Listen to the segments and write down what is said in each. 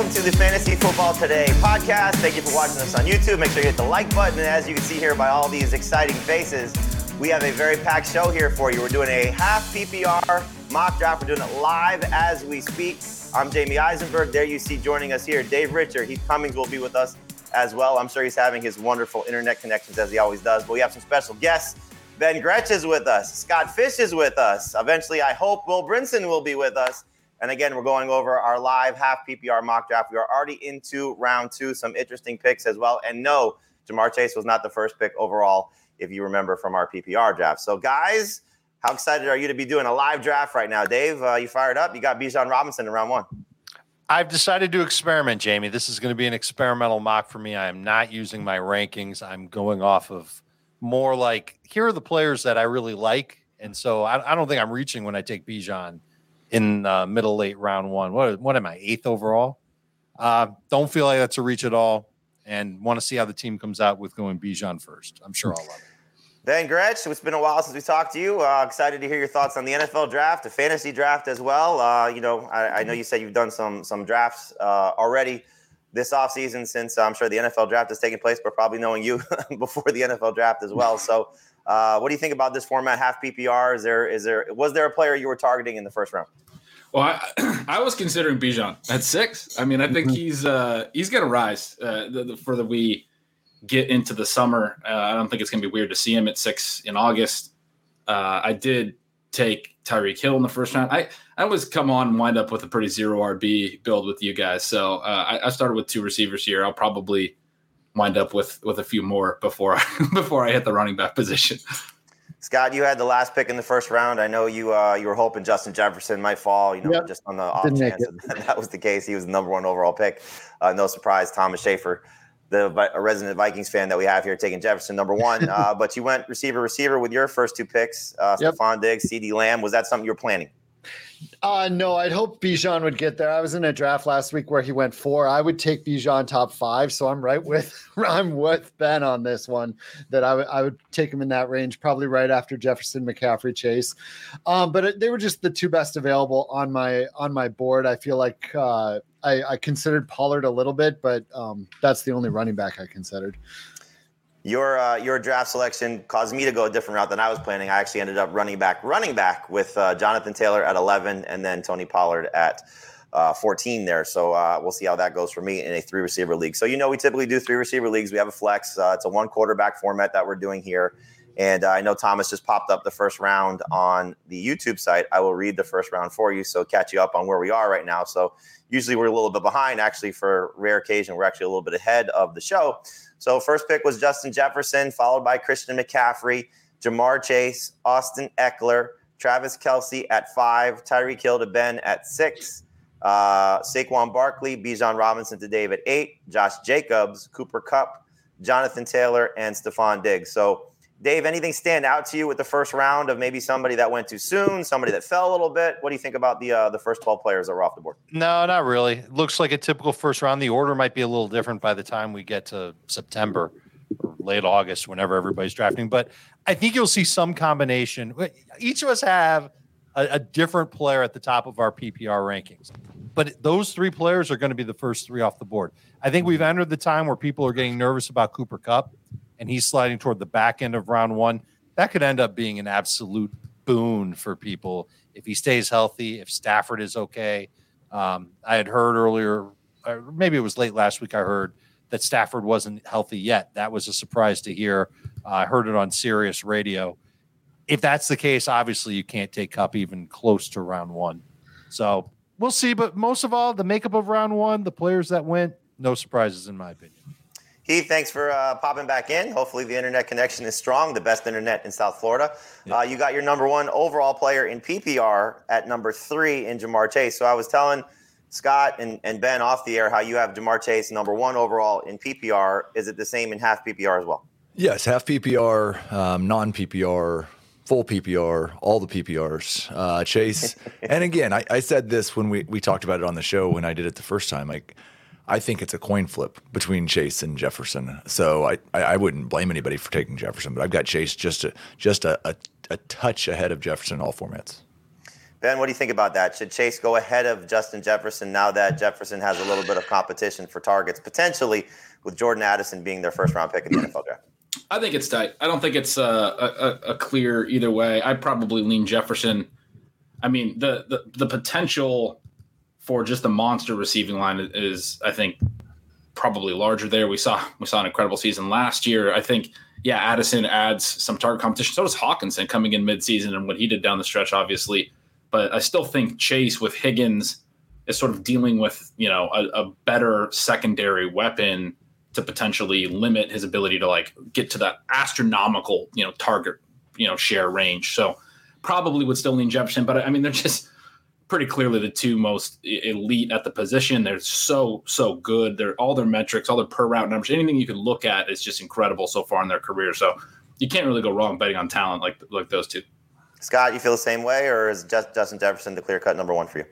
Welcome to the Fantasy Football Today podcast. Thank you for watching us on YouTube. Make sure you hit the like button. And as you can see here by all these exciting faces, we have a very packed show here for you. We're doing a half PPR mock draft. We're doing it live as we speak. I'm Jamey Eisenberg. There you see joining us here. Dave Richard, Heath Cummings will be with us as well. I'm sure he's having his wonderful internet connections as he always does. But we have some special guests. Ben Gretch is with us. Scott Fish is with us. Eventually, I hope Will Brinson will be with us. And again, we're going over our live half PPR mock draft. We are already into round two, some interesting picks as well. And no, Ja'Marr Chase was not the first pick overall if you remember from our PPR draft. So, guys, how excited are you to be doing a live draft right now? Dave, uh, you fired up? You got Bijan Robinson in round one. I've decided to experiment, Jamey. This is going to be an experimental mock for me. I am not using my rankings. I'm going off of more like here are the players that I really like, and so I, I don't think I'm reaching when I take Bijan in uh, middle late round one. What what am I eighth overall? Uh, don't feel like that's a reach at all, and want to see how the team comes out with going Bijan first. I'm sure I'll love it. Ben Gretch, it's been a while since we talked to you. Uh, excited to hear your thoughts on the NFL draft, the fantasy draft as well. Uh, you know, I, I, know you said you've done some some drafts uh, already this offseason since I'm sure the NFL draft is taking place, but probably knowing you before the NFL draft as well. So, uh, what do you think about this format, half PPR? Is there is there was there a player you were targeting in the first round? Well, I, I was considering Bijan at six. I mean, I think mm-hmm. he's uh, he's going to rise uh, the, the, for the we get into the summer. Uh, I don't think it's going to be weird to see him at six in August. Uh, I did take Tyreek Hill in the first round. I, I always come on and wind up with a pretty zero RB build with you guys. So uh, I, I, started with two receivers here. I'll probably wind up with with a few more before I, before I hit the running back position. Scott, you had the last pick in the first round. I know you uh, you were hoping Justin Jefferson might fall, you know, yep. just on the off Didn't chance that, that was the case. He was the number one overall pick. Uh, no surprise, Thomas Schaefer the a resident Vikings fan that we have here taking Jefferson number one. Uh, but you went receiver receiver with your first two picks, uh, yep. Stefon Diggs, CeeDee Lamb. Was that something you were planning? Uh, no, I'd hope Bijan would get there. I was in a draft last week where he went four. I would take Bijan top five, so I'm right with I'm with Ben on this one. That I would I would take him in that range, probably right after Jefferson, McCaffrey, Chase. Um, but it, they were just the two best available on my on my board. I feel like uh, I, I considered Pollard a little bit, but um, that's the only running back I considered. Your uh, your draft selection caused me to go a different route than I was planning. I actually ended up running back, running back with uh, Jonathan Taylor at 11, and then Tony Pollard at uh, 14 there. So uh, we'll see how that goes for me in a three receiver league. So you know we typically do three receiver leagues. We have a flex. Uh, it's a one quarterback format that we're doing here. And uh, I know Thomas just popped up the first round on the YouTube site. I will read the first round for you, so catch you up on where we are right now. So usually we're a little bit behind. Actually, for rare occasion, we're actually a little bit ahead of the show. So first pick was Justin Jefferson, followed by Christian McCaffrey, Ja'Marr Chase, Austin Ekeler, Travis Kelce at five, Tyreek Hill to Ben at six, uh, Saquon Barkley, Bijan Robinson to Dave at eight, Josh Jacobs, Cooper Kupp, Jonathan Taylor, and Stefon Diggs. So Dave, anything stand out to you with the first round of maybe somebody that went too soon, somebody that fell a little bit? What do you think about the uh, the first twelve players that were off the board? No, not really. It looks like a typical first round. The order might be a little different by the time we get to September or late August, whenever everybody's drafting. But I think you'll see some combination. Each of us have a, a different player at the top of our PPR rankings, but those three players are going to be the first three off the board. I think we've entered the time where people are getting nervous about Cooper Kupp and he's sliding toward the back end of round one, that could end up being an absolute boon for people if he stays healthy, if Stafford is okay. Um, I had heard earlier, maybe it was late last week, I heard that Stafford wasn't healthy yet. That was a surprise to hear. Uh, I heard it on Sirius Radio. If that's the case, obviously you can't take Kupp even close to round one. So we'll see. But most of all, the makeup of round one, the players that went, no surprises in my opinion. Heath, thanks for uh, popping back in. Hopefully, the internet connection is strong, the best internet in South Florida. Yeah. Uh, you got your number one overall player in PPR at number three in Ja'Marr Chase. So I was telling Scott and, and Ben off the air how you have Ja'Marr Chase number one overall in PPR. Is it the same in half PPR as well? Yes, half PPR, um, non PPR, full PPR, all the PPRs. Uh, Chase, and again, I, I said this when we, we talked about it on the show when I did it the first time. Like, I think it's a coin flip between Chase and Jefferson. So I, I wouldn't blame anybody for taking Jefferson, but I've got Chase just a, just a, a, a touch ahead of Jefferson in all formats. Ben, what do you think about that? Should Chase go ahead of Justin Jefferson now that Jefferson has a little bit of competition for targets, potentially with Jordan Addison being their first round pick in the NFL draft? I think it's tight. I don't think it's uh, a, a, a clear either way. I'd probably lean Jefferson. I mean, the, the the potential for just a monster receiving line is, I think, probably larger there. We saw we saw an incredible season last year. I think, yeah, Addison adds some target competition. So does Hockenson coming in midseason and what he did down the stretch, obviously. But I still think Chase with Higgins is sort of dealing with you know a, a better secondary weapon to potentially limit his ability to like get to that astronomical you know target you know share range. So probably would still lean Jefferson, but I mean they're just pretty clearly the two most elite at the position. They're so so good. They're all their metrics, all their per route numbers, anything you could look at is just incredible so far in their career. So you can't really go wrong betting on talent like like those two. Scott, you feel the same way, or is just Justin Jefferson the clear cut number one for you?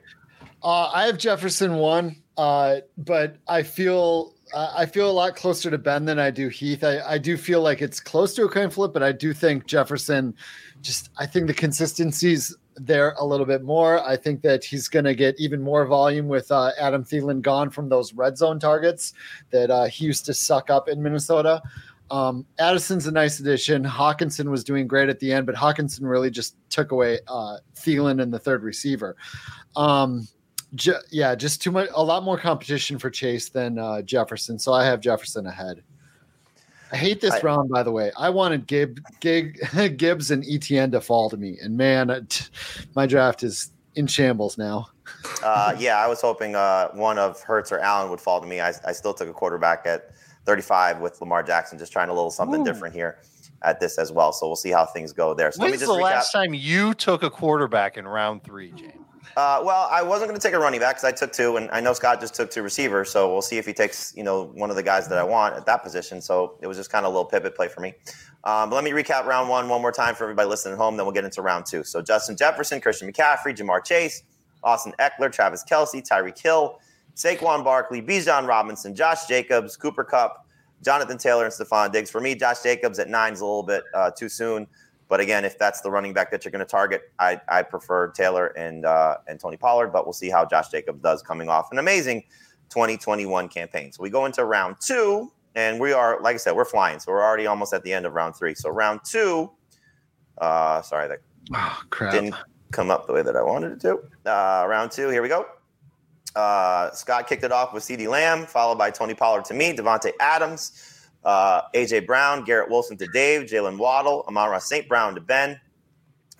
Uh, I have Jefferson one, uh, but I feel I feel a lot closer to Ben than I do Heath. I, I do feel like it's close to a coin flip, but I do think Jefferson. Just I think the consistency's there a little bit more. I think that he's going to get even more volume with uh, Adam Thielen gone from those red zone targets that uh, he used to suck up in Minnesota. Um, Addison's a nice addition. Hockenson was doing great at the end, but Hockenson really just took away uh, Thielen and the third receiver. Um, yeah, just too much, a lot more competition for Chase than uh, Jefferson. So I have Jefferson ahead. I hate this I, round, by the way. I wanted Gib, Gig, Gibbs and ETN to fall to me, and man, my draft is in shambles now. uh, yeah, I was hoping uh, one of Hurts or Allen would fall to me. I, I, still took a quarterback at 35 with Lamar Jackson, just trying a little something Ooh. different here at this as well. So we'll see how things go there. So When's the recap. last time you took a quarterback in round three, James? Uh, well, I wasn't going to take a running back because I took two, and I know Scott just took two receivers. So we'll see if he takes, you know, one of the guys that I want at that position. So it was just kind of a little pivot play for me. Um, but let me recap round one one more time for everybody listening at home. Then we'll get into round two. So Justin Jefferson, Christian McCaffrey, Ja'Marr Chase, Austin Ekeler, Travis Kelce, Tyreek Hill, Saquon Barkley, Bijan Robinson, Josh Jacobs, Cooper Kupp, Jonathan Taylor, and Stefon Diggs. For me, Josh Jacobs at nine is a little bit uh, too soon. But again, if that's the running back that you're going to target, I, I prefer Taylor and uh, and Tony Pollard. But we'll see how Josh Jacobs does coming off an amazing 2021 campaign. So we go into round two, and we are, like I said, we're flying. So we're already almost at the end of round three. So round two, uh, sorry, that oh, crap. didn't come up the way that I wanted it to. Uh, round two, here we go. Uh, Scott kicked it off with CeeDee Lamb, followed by Tony Pollard to me, Davante Adams. Uh, AJ Brown, Garrett Wilson to Dave, Jaylen Waddle, Amon-Ra St. Brown to Ben,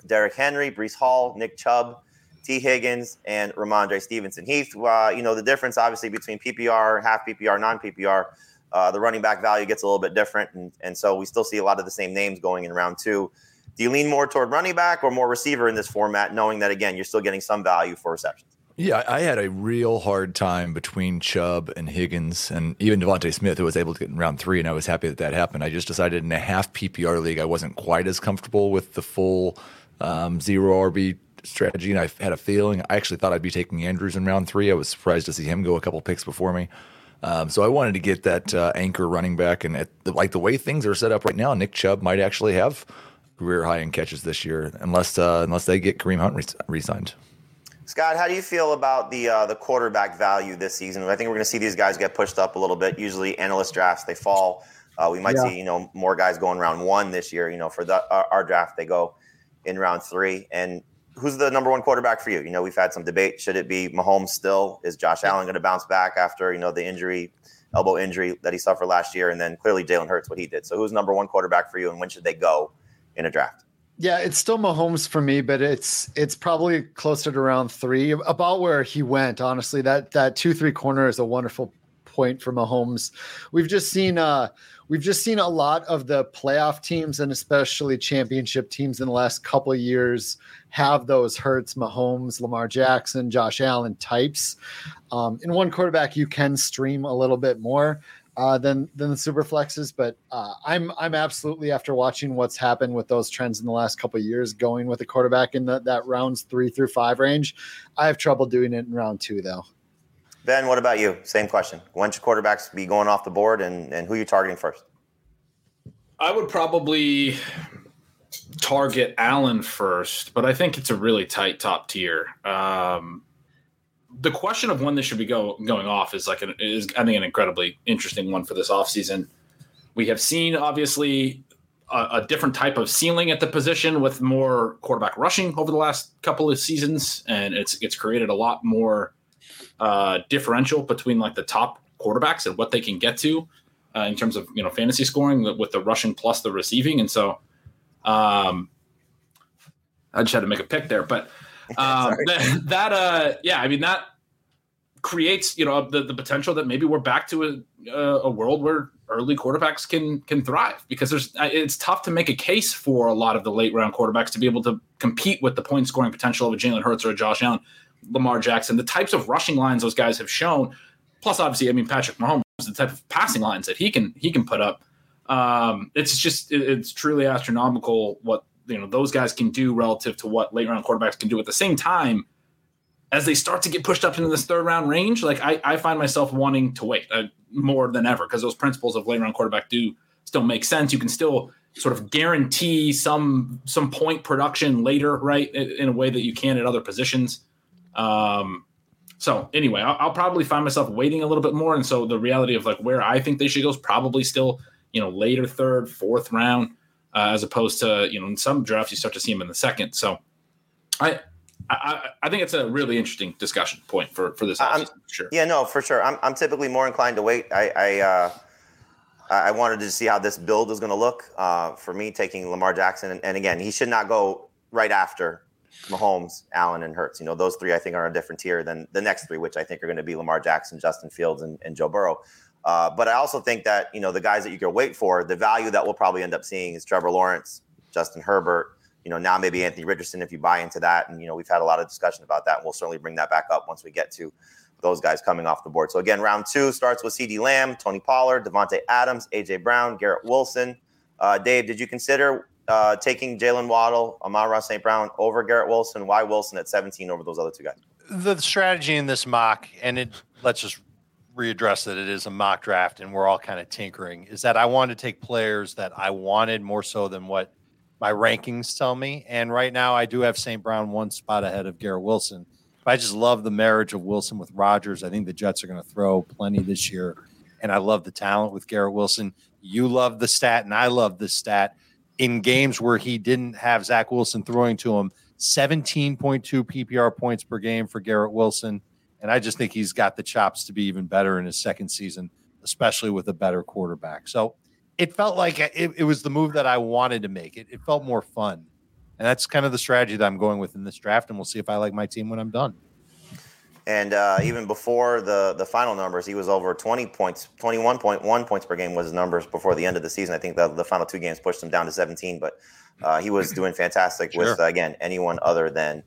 Derrick Henry, Breece Hall, Nick Chubb, Tee Higgins, and Rhamondre Stevenson. Heath, uh, you know, the difference obviously between PPR, half PPR, non PPR, uh, the running back value gets a little bit different. And, and so we still see a lot of the same names going in round two. Do you lean more toward running back or more receiver in this format, knowing that, again, you're still getting some value for receptions? Yeah, I had a real hard time between Chubb and Higgins and even DeVonta Smith, who was able to get in round three, and I was happy that that happened. I just decided in a half PPR league, I wasn't quite as comfortable with the full um, zero RB strategy, and I had a feeling I actually thought I'd be taking Andrews in round three. I was surprised to see him go a couple picks before me. Um, so I wanted to get that uh, anchor running back, and at, like the way things are set up right now, Nick Chubb might actually have career high in catches this year, unless uh, unless they get Kareem Hunt re- signed Scott, how do you feel about the uh, the quarterback value this season? I think we're going to see these guys get pushed up a little bit. Usually, analyst drafts they fall. Uh, we might yeah. see you know more guys going round one this year. You know, for the, our, our, draft they go in round three. And who's the number one quarterback for you? You know, we've had some debate. Should it be Mahomes still? Is Josh Allen going to bounce back after you know the injury elbow injury that he suffered last year, and then clearly Jalen Hurts what he did. So who's number one quarterback for you, and when should they go in a draft? Yeah, it's still Mahomes for me, but it's it's probably closer to round three, about where he went. Honestly, that that two three corner is a wonderful point for Mahomes. We've just seen uh we've just seen a lot of the playoff teams and especially championship teams in the last couple of years have those Hurts, Mahomes, Lamar Jackson, Josh Allen types. Um, in one quarterback, you can stream a little bit more uh, than than the super flexes, but uh, I'm I'm absolutely after watching what's happened with those trends in the last couple of years, going with a quarterback in the, that rounds three through five range. I have trouble doing it in round two though. Ben, what about you? Same question. When should quarterbacks be going off the board, and and who are you targeting first? I would probably target Allen first, but I think it's a really tight top tier. Um, the question of when this should be go, going off is like an, is I think an incredibly interesting one for this offseason. We have seen obviously a, a, different type of ceiling at the position with more quarterback rushing over the last couple of seasons, and it's it's created a lot more uh, differential between like the top quarterbacks and what they can get to uh, in terms of you know fantasy scoring with the rushing plus the receiving, and so um, I just had to make a pick there, but um, that, that uh, yeah, I mean that creates you know the, the potential that maybe we're back to a, a world where early quarterbacks can can thrive because there's it's tough to make a case for a lot of the late round quarterbacks to be able to compete with the point scoring potential of a Jalen Hurts or a Josh Allen, Lamar Jackson, the types of rushing lines those guys have shown. Plus, obviously, I mean Patrick Mahomes, the type of passing lines that he can he can put up. Um, it's just it, it's truly astronomical what you know those guys can do relative to what late round quarterbacks can do. At the same time, as they start to get pushed up into this third round range, like I, I find myself wanting to wait uh, more than ever because those principles of late round quarterback do still make sense. You can still sort of guarantee some some point production later, right, in, a way that you can at other positions. Um, so anyway, I'll, I'll, probably find myself waiting a little bit more, and so the reality of like where I think they should go is probably still you know later third, fourth round, uh, as opposed to you know in some drafts you start to see them in the second. So I I, I, think it's a really interesting discussion point for for this. I'm, sure. Yeah, no, for sure. I'm, I'm typically more inclined to wait. I I, uh, I wanted to see how this build is going to look. Uh, for me, taking Lamar Jackson, and, and, again, he should not go right after Mahomes, Allen, and Hurts. You know, those three I think are a different tier than the next three, which I think are going to be Lamar Jackson, Justin Fields, and, and Joe Burrow. Uh, but I also think that you know the guys that you can wait for, the value that we'll probably end up seeing is Trevor Lawrence, Justin Herbert you know, now maybe Anthony Richardson, if you buy into that. And, you know, we've had a lot of discussion about that. And we'll certainly bring that back up once we get to those guys coming off the board. So again, round two starts with CeeDee Lamb, Tony Pollard, Davante Adams, AJ Brown, Garrett Wilson. Uh, Dave, did you consider uh, taking Jaylen Waddle, Amon-Ra St. Brown over Garrett Wilson? Why Wilson at 17 over those other two guys? The strategy in this mock, and it let's just readdress that it is a mock draft and we're all kind of tinkering, is that I wanted to take players that I wanted more so than what my rankings tell me. And right now, I do have St. Brown one spot ahead of Garrett Wilson. I just love the marriage of Wilson with Rodgers. I think the Jets are going to throw plenty this year. And I love the talent with Garrett Wilson. You love the stat, and I love the stat. In games where he didn't have Zach Wilson throwing to him, 17.2 PPR points per game for Garrett Wilson. And I just think he's got the chops to be even better in his second season, especially with a better quarterback. So it felt like it, it, was the move that I wanted to make. It, it felt more fun. And that's kind of the strategy that I'm going with in this draft. And we'll see if I like my team when I'm done. And uh, even before the the final numbers, he was over 20 points, 21.1 points per game was his numbers before the end of the season. I think the, the final two games pushed him down to 17, but uh, he was doing fantastic sure. with, uh, again, anyone other than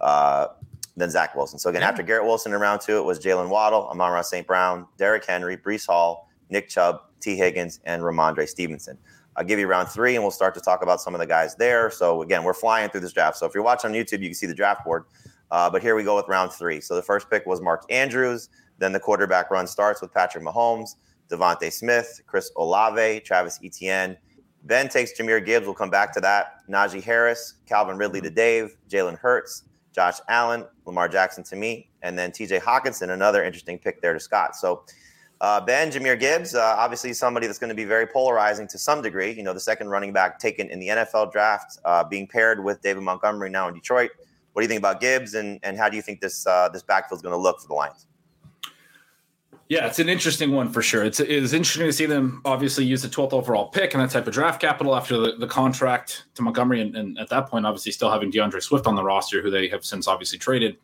uh, than Zach Wilson. So again, yeah. after Garrett Wilson in round two, it was Jaylen Waddle, Amon-Ra St. Brown, Derrick Henry, Breece Hall, Nick Chubb, Tee Higgins, and Rhamondre Stevenson. I'll give you round three, and we'll start to talk about some of the guys there. So again, we're flying through this draft. So if you're watching on YouTube, you can see the draft board. Uh, but here we go with round three. So the first pick was Mark Andrews. Then the quarterback run starts with Patrick Mahomes, DeVonta Smith, Chris Olave, Travis Etienne. Ben takes Jahmyr Gibbs. We'll come back to that. Najee Harris, Calvin Ridley to Dave, Jalen Hurts, Josh Allen, Lamar Jackson to me, and then TJ Hockenson, another interesting pick there to Scott. So uh, ben Jahmyr Gibbs, uh, obviously somebody that's going to be very polarizing to some degree. You know, the second running back taken in the NFL draft, uh, being paired with David Montgomery now in Detroit. What do you think about Gibbs, and, and how do you think this uh, this backfield is going to look for the Lions? Yeah, it's an interesting one for sure. It's, it's interesting to see them obviously use the 12th overall pick and that type of draft capital after the, the contract to Montgomery. And, and at that point, obviously, still having DeAndre Swift on the roster, who they have since obviously traded.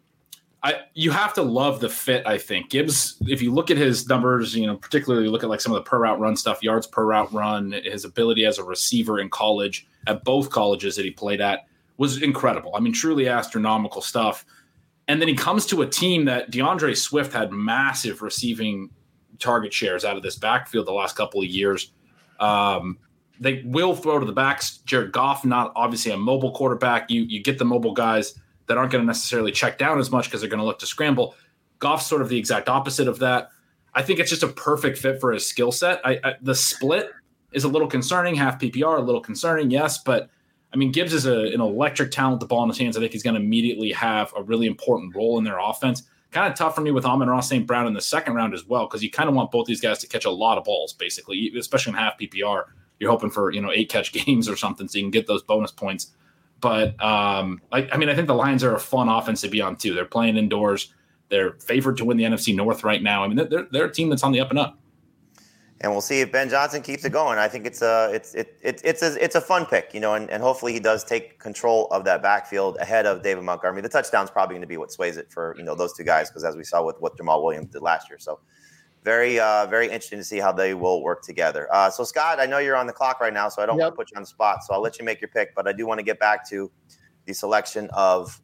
I, you have to love the fit. I think Gibbs. If you look at his numbers, you know, particularly look at like some of the per route run stuff, yards per route run, his ability as a receiver in college at both colleges that he played at was incredible. I mean, truly astronomical stuff. And then he comes to a team that DeAndre Swift had massive receiving target shares out of this backfield the last couple of years. Um, they will throw to the backs. Jared Goff, not obviously a mobile quarterback. You you get the mobile guys that aren't going to necessarily check down as much because they're going to look to scramble. Goff's sort of the exact opposite of that. I think it's just a perfect fit for his skill set. I, I, the split is a little concerning, half PPR, a little concerning, yes, but I mean, Gibbs is a, an electric talent with the ball in his hands. I think he's going to immediately have a really important role in their offense. Kind of tough for me with Amon-Ra St. Brown in the second round as well, because you kind of want both these guys to catch a lot of balls, basically, especially in half PPR. You're hoping for, you know, eight catch games or something so you can get those bonus points. But um, I, I mean, I think the Lions are a fun offense to be on too. They're playing indoors. They're favored to win the NFC North right now. I mean, they're, they're a team that's on the up and up and we'll see if Ben Johnson keeps it going. I think it's a it's it, it it's a it's a fun pick, you know, and, and hopefully he does take control of that backfield ahead of David Montgomery. The touchdown's probably going to be what sways it for you know those two guys because as we saw with what Jamaal Williams did last year, so very uh, very interesting to see how they will work together. Uh, so Scott, I know you're on the clock right now, so I don't yep. want to put you on the spot, so I'll let you make your pick, but I do want to get back to the selection of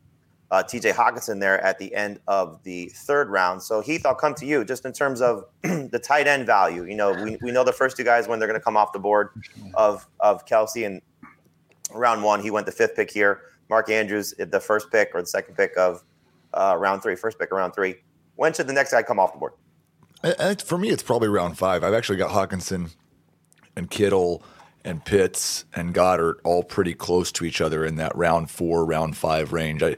uh, TJ Hockenson there at the end of the third round. So Heath, I'll come to you just in terms of the tight end value. You know, we, we know the first two guys when they're going to come off the board of of Kelce and round one. He went the fifth pick here. Mark Andrews the first pick or the second pick of uh, round three, first pick of round three. When should the next guy come off the board? For me, it's probably round five. I've actually got Hockenson and Kittle and Pitts and Goedert all pretty close to each other in that round four, round five range. I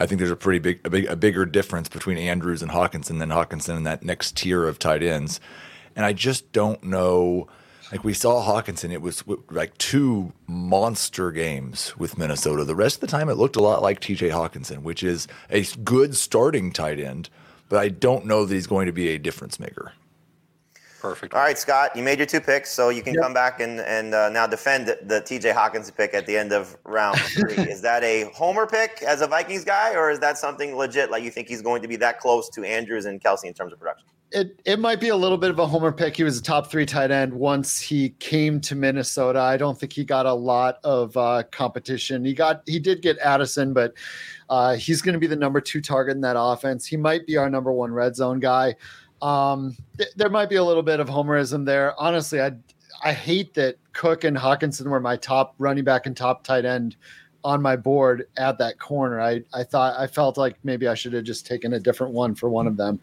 I think there's a pretty big, a, big, a bigger difference between Andrews and Hockenson than Hockenson in that next tier of tight ends. And I just don't know. Like we saw Hockenson, it was like two monster games with Minnesota. The rest of the time, it looked a lot like TJ Hockenson, which is a good starting tight end, but I don't know that he's going to be a difference maker. Perfect. All right, Scott, you made your two picks, so you can yep. come back and and uh, now defend the T.J. Hawkins pick at the end of round three. is that a homer pick as a Vikings guy, or is that something legit? Like you think he's going to be that close to Andrews and Kelce in terms of production? It it might be a little bit of a homer pick. He was a top three tight end once he came to Minnesota. I don't think he got a lot of uh, competition. He got he did get Addison, but uh, he's going to be the number two target in that offense. He might be our number one red zone guy. Um, th- there might be a little bit of homerism there. Honestly, I I hate that Cook and Hockenson were my top running back and top tight end on my board at that corner. I I thought I felt like maybe I should have just taken a different one for one of them.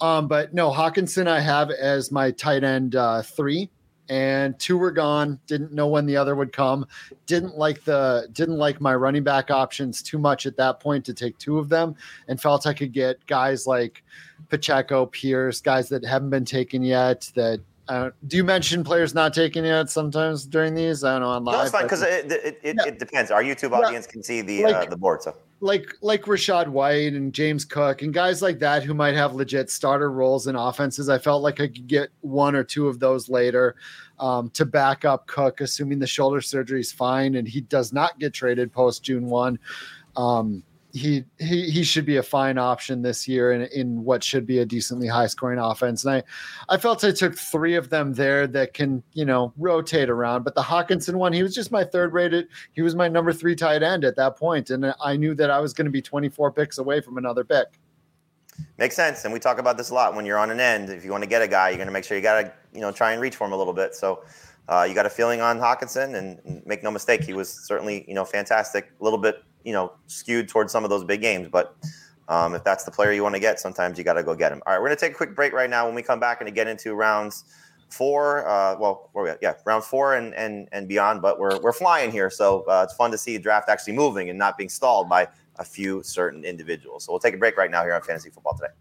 Um, but no, Hockenson I have as my tight end uh, three and two were gone didn't know when the other would come didn't like the didn't like my running back options too much at that point to take two of them and felt i could get guys like pacheco pierce guys that haven't been taken yet that uh, do you mention players not taking yet sometimes during these? I don't know on live. No, it's fine because it it, it, yeah. it, depends. Our YouTube audience yeah. can see the like, uh, the board, so like like Rachaad White and James Cook and guys like that who might have legit starter roles in offenses. I felt like I could get one or two of those later um, to back up Cook, assuming the shoulder surgery is fine and he does not get traded post June one. Um, he he he should be a fine option this year in, in what should be a decently high scoring offense. And I I felt I took three of them there that can, you know, rotate around. But the Hockenson one, he was just my third rated, he was my number three tight end at that point. And I knew that I was going to be 24 picks away from another pick. Makes sense. And we talk about this a lot when you're on an end. If you want to get a guy, you're going to make sure you got to, you know, try and reach for him a little bit. So uh, you got a feeling on Hockenson, and, make no mistake, he was certainly, you know, fantastic. A little bit you know skewed towards some of those big games. But um, if that's the player you want to get, sometimes you got to go get him. All right, we're gonna take a quick break right now. When we come back and get into rounds four, uh, well, where we at? Yeah, round four and and and beyond. But we're we're flying here, so uh, it's fun to see draft actually moving and not being stalled by a few certain individuals. So we'll take a break right now here on Fantasy Football Today.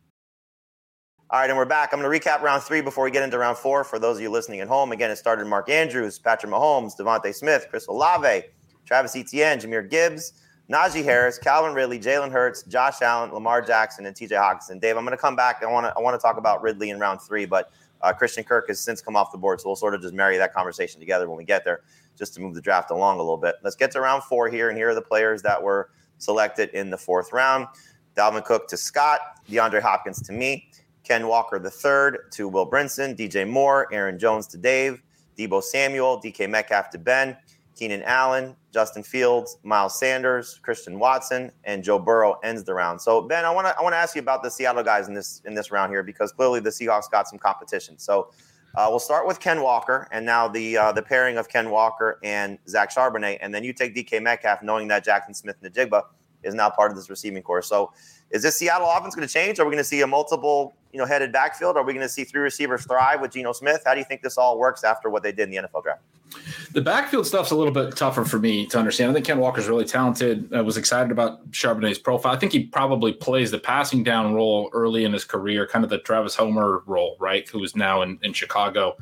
All right, and we're back. I'm going to recap round three before we get into round four. For those of you listening at home, again, it started Mark Andrews, Patrick Mahomes, DeVonta Smith, Chris Olave, Travis Etienne, Jahmyr Gibbs, Najee Harris, Calvin Ridley, Jalen Hurts, Josh Allen, Lamar Jackson, and TJ Hockenson. Dave, I'm going to come back. I want to I want to talk about Ridley in round three, but uh, Christian Kirk has since come off the board, so we'll sort of just marry that conversation together when we get there, just to move the draft along a little bit. Let's get to round four here, and here are the players that were selected in the fourth round. Dalvin Cook to Scott, DeAndre Hopkins to me, Ken Walker the third to Will Brinson, DJ Moore, Aaron Jones to Dave, Deebo Samuel, DK Metcalf to Ben, Keenan Allen, Justin Fields, Miles Sanders, Christian Watson, and Joe Burrow ends the round. So Ben, I want to I want to ask you about the Seattle guys in this in this round here because clearly the Seahawks got some competition. So uh, we'll start with Ken Walker, and now the uh, the pairing of Ken Walker and Zach Charbonnet, and then you take DK Metcalf, knowing that Jackson Smith-Njigba is now part of this receiving corps. So is this Seattle offense going to change? Are we going to see a multiple, you know, headed backfield? Are we going to see three receivers thrive with Geno Smith? How do you think this all works after what they did in the NFL draft? The backfield stuff's a little bit tougher for me to understand. I think Ken Walker's really talented. I was excited about Charbonnet's profile. I think he probably plays the passing down role early in his career, kind of the Travis Homer role, right? Who is now in, in Chicago.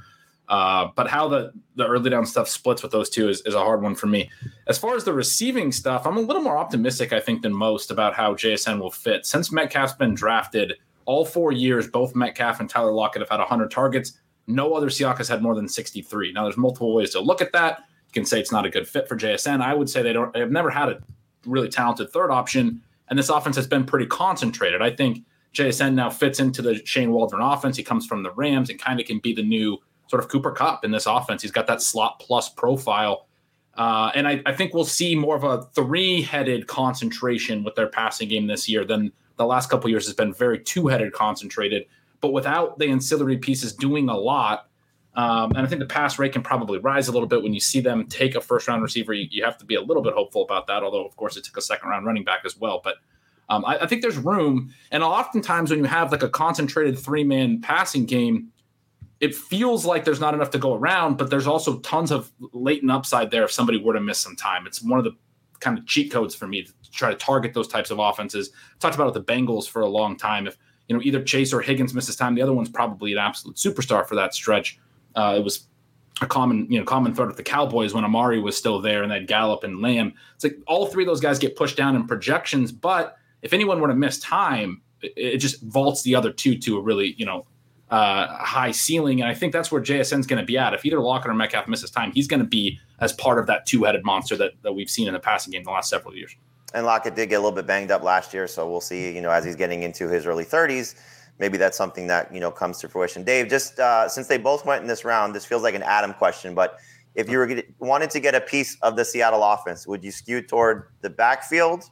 Uh, but how the, the early down stuff splits with those two is, is a hard one for me. As far as the receiving stuff, I'm a little more optimistic, I think, than most about how JSN will fit. Since Metcalf's been drafted, all four years, both Metcalf and Tyler Lockett have had 100 targets. No other Seahawks had more than 63. Now, there's multiple ways to look at that. You can say it's not a good fit for JSN. I would say they don't. They've never had a really talented third option, and this offense has been pretty concentrated. I think JSN now fits into the Shane Waldron offense. He comes from the Rams and kind of can be the new sort of Cooper Kupp in this offense. He's got that slot plus profile. Uh, and I, I, think we'll see more of a three-headed concentration with their passing game this year than the last couple years has been very two-headed concentrated, but without the ancillary pieces doing a lot. Um, and I think the pass rate can probably rise a little bit when you see them take a first-round receiver. You, you, have to be a little bit hopeful about that, although of course it took a second-round running back as well. But um, I, I think there's room, and oftentimes when you have like a concentrated three-man passing game, it feels like there's not enough to go around, but there's also tons of latent upside there if somebody were to miss some time. It's one of the kind of cheat codes for me to try to target those types of offenses. I talked about it with the Bengals for a long time. If you know either Chase or Higgins misses time, the other one's probably an absolute superstar for that stretch. Uh, it was a common you know common thread with the Cowboys when Amari was still there and that Gallup and Lamb. It's like all three of those guys get pushed down in projections, but if anyone were to miss time, it, it just vaults the other two to a really you know uh, high ceiling. And I think that's where JSN's going to be at. If either Lockett or Metcalf misses time, he's going to be as part of that two headed monster that, that we've seen in the passing game the last several years. And Lockett did get a little bit banged up last year. So we'll see, you know, as he's getting into his early 30s, maybe that's something that, you know, comes to fruition. Dave, just uh, since they both went in this round, this feels like an Adam question, but if you were wanted to get a piece of the Seattle offense, would you skew toward the backfield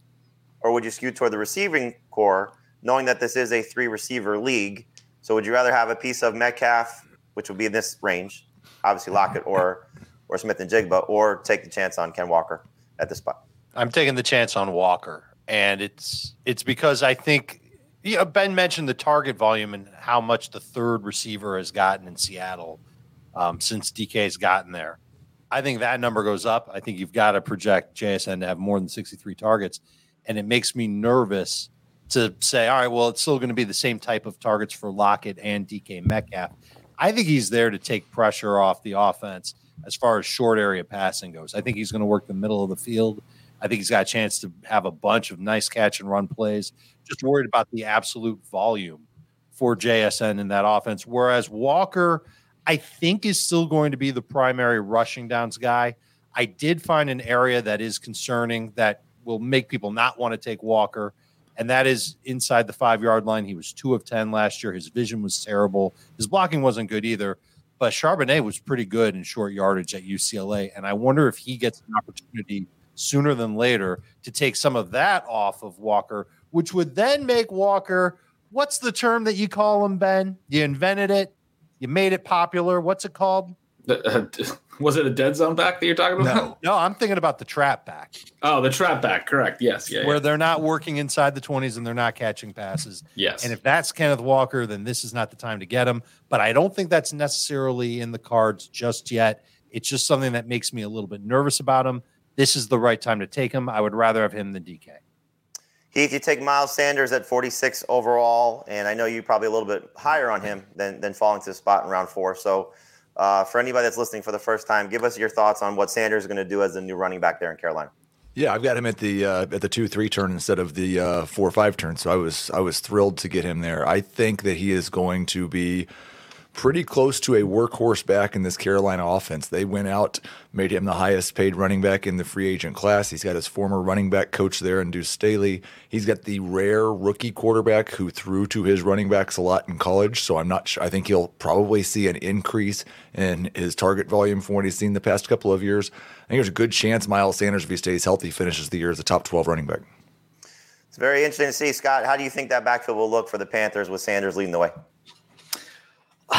or would you skew toward the receiving core, knowing that this is a three receiver league? So would you rather have a piece of Metcalf, which would be in this range, obviously Lockett or or Smith-Njigba, or take the chance on Ken Walker at this spot? I'm taking the chance on Walker, and it's it's because I think you know, Ben mentioned the target volume and how much the third receiver has gotten in Seattle um, since DK has gotten there. I think that number goes up. I think you've got to project JSN to have more than 63 targets, and it makes me nervous to say, all right, well, it's still going to be the same type of targets for Lockett and DK Metcalf. I think he's there to take pressure off the offense as far as short area passing goes. I think he's going to work the middle of the field. I think he's got a chance to have a bunch of nice catch and run plays. Just worried about the absolute volume for JSN in that offense. Whereas Walker, I think, is still going to be the primary rushing downs guy. I did find an area that is concerning that will make people not want to take Walker and that is inside the five yard line. He was two of 10 last year. His vision was terrible. His blocking wasn't good either, but Charbonnet was pretty good in short yardage at UCLA. And I wonder if he gets an opportunity sooner than later to take some of that off of Walker, which would then make Walker what's the term that you call him, Ben? You invented it, you made it popular. What's it called? Uh, was it a dead zone back that you're talking about? No, no, I'm thinking about the trap back. Oh, the trap back, correct. Yes, yeah. Where yeah. they're not working inside the 20s and they're not catching passes. Yes. And if that's Kenneth Walker, then this is not the time to get him. But I don't think that's necessarily in the cards just yet. It's just something that makes me a little bit nervous about him. This is the right time to take him. I would rather have him than DK. Heath, you take Miles Sanders at 46 overall, and I know you're probably a little bit higher on him than, than falling to the spot in round four. So uh, for anybody that's listening for the first time, give us your thoughts on what Sanders is going to do as the new running back there in Carolina. Yeah, I've got him at the uh, at the two three turn instead of the uh, four five turn. So I was I was thrilled to get him there. I think that he is going to be pretty close to a workhorse back in this Carolina offense. They went out, made him the highest paid running back in the free agent class. He's got his former running back coach there in Deuce Staley. He's got the rare rookie quarterback who threw to his running backs a lot in college. So I'm not sure. I think he'll probably see an increase in his target volume from what he's seen the past couple of years. I think there's a good chance Miles Sanders, if he stays healthy, finishes the year as a top 12 running back. It's very interesting to see, Scott. How do you think that backfield will look for the Panthers with Sanders leading the way?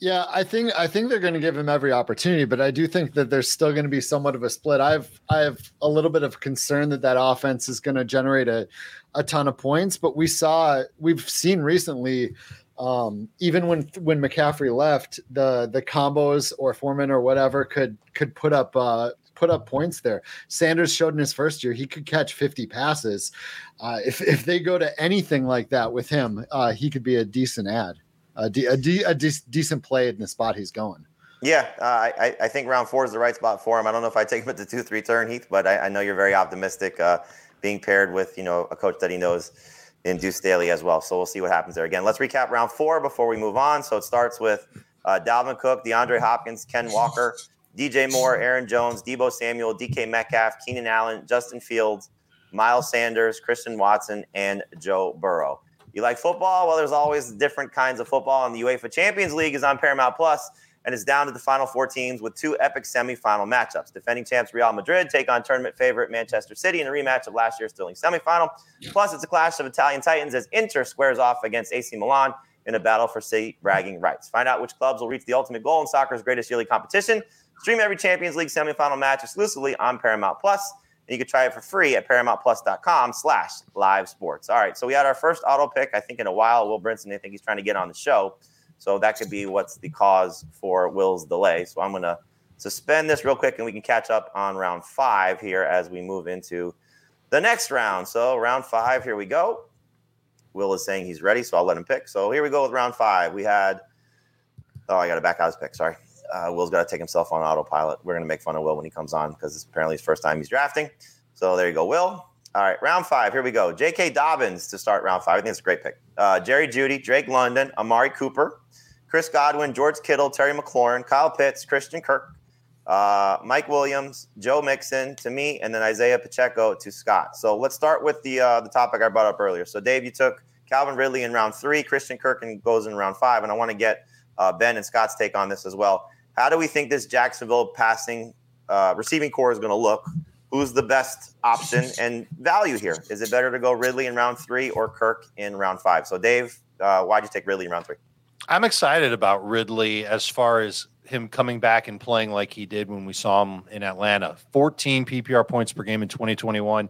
Yeah, I think I think they're going to give him every opportunity, but I do think that there's still going to be somewhat of a split. I've I have a little bit of concern that that offense is going to generate a a ton of points, but we saw we've seen recently um, even when when McCaffrey left, the the combos or Foreman or whatever could could put up uh, put up points there. Sanders showed in his first year he could catch 50 passes. Uh, if if they go to anything like that with him, uh, he could be a decent ad a, de- a, de- a de- decent play in the spot he's going. Yeah, uh, I, I think round four is the right spot for him. I don't know if I take him at the two three turn, Heath, but I, I know you're very optimistic. Uh, being paired with you know a coach that he knows in Deuce Staley as well. So we'll see what happens there. Again, let's recap round four before we move on. So it starts with uh, Dalvin Cook, DeAndre Hopkins, Ken Walker, DJ Moore, Aaron Jones, Deebo Samuel, DK Metcalf, Keenan Allen, Justin Fields, Miles Sanders, Christian Watson, and Joe Burrow. You like football? Well, there's always different kinds of football, and the UEFA Champions League is on Paramount Plus, and it's down to the final four teams with two epic semifinal matchups. Defending champs Real Madrid take on tournament favorite Manchester City in a rematch of last year's Sterling semifinal. Plus, it's a clash of Italian titans as Inter squares off against AC Milan in a battle for city bragging rights. Find out which clubs will reach the ultimate goal in soccer's greatest yearly competition. Stream every Champions League semifinal match exclusively on Paramount Plus and you can try it for free at paramountplus.com slash live sports. All right, so we had our first auto pick, I think, in a while. Will Brinson, I think he's trying to get on the show. So that could be what's the cause for Will's delay. So I'm going to suspend this real quick and we can catch up on round five here as we move into the next round. So round five, here we go. Will is saying he's ready, so I'll let him pick. So here we go with round five. We had, oh, I got to back out his pick. Sorry uh, Will's got to take himself on autopilot. We're going to make fun of Will when he comes on because it's apparently his first time he's drafting. So there you go, Will. All right, round five. Here we go. J.K. Dobbins to start round five. I think it's a great pick. Uh, Jerry Jeudy, Drake London, Amari Cooper, Chris Godwin, George Kittle, Terry McLaurin, Kyle Pitts, Christian Kirk, uh, Mike Williams, Joe Mixon to me, and then Isaiah Pacheco to Scott. So let's start with the uh, the topic I brought up earlier. So Dave, you took Calvin Ridley in round three, Christian Kirk and goes in round five, and I want to get uh, Ben and Scott's take on this as well. How do we think this Jacksonville passing uh, receiving core is going to look? Who's the best option and value here? Is it better to go Ridley in round three or Kirk in round five? So, Dave, uh, why'd you take Ridley in round three? I'm excited about Ridley as far as him coming back and playing like he did when we saw him in Atlanta. 14 PPR points per game in 2021.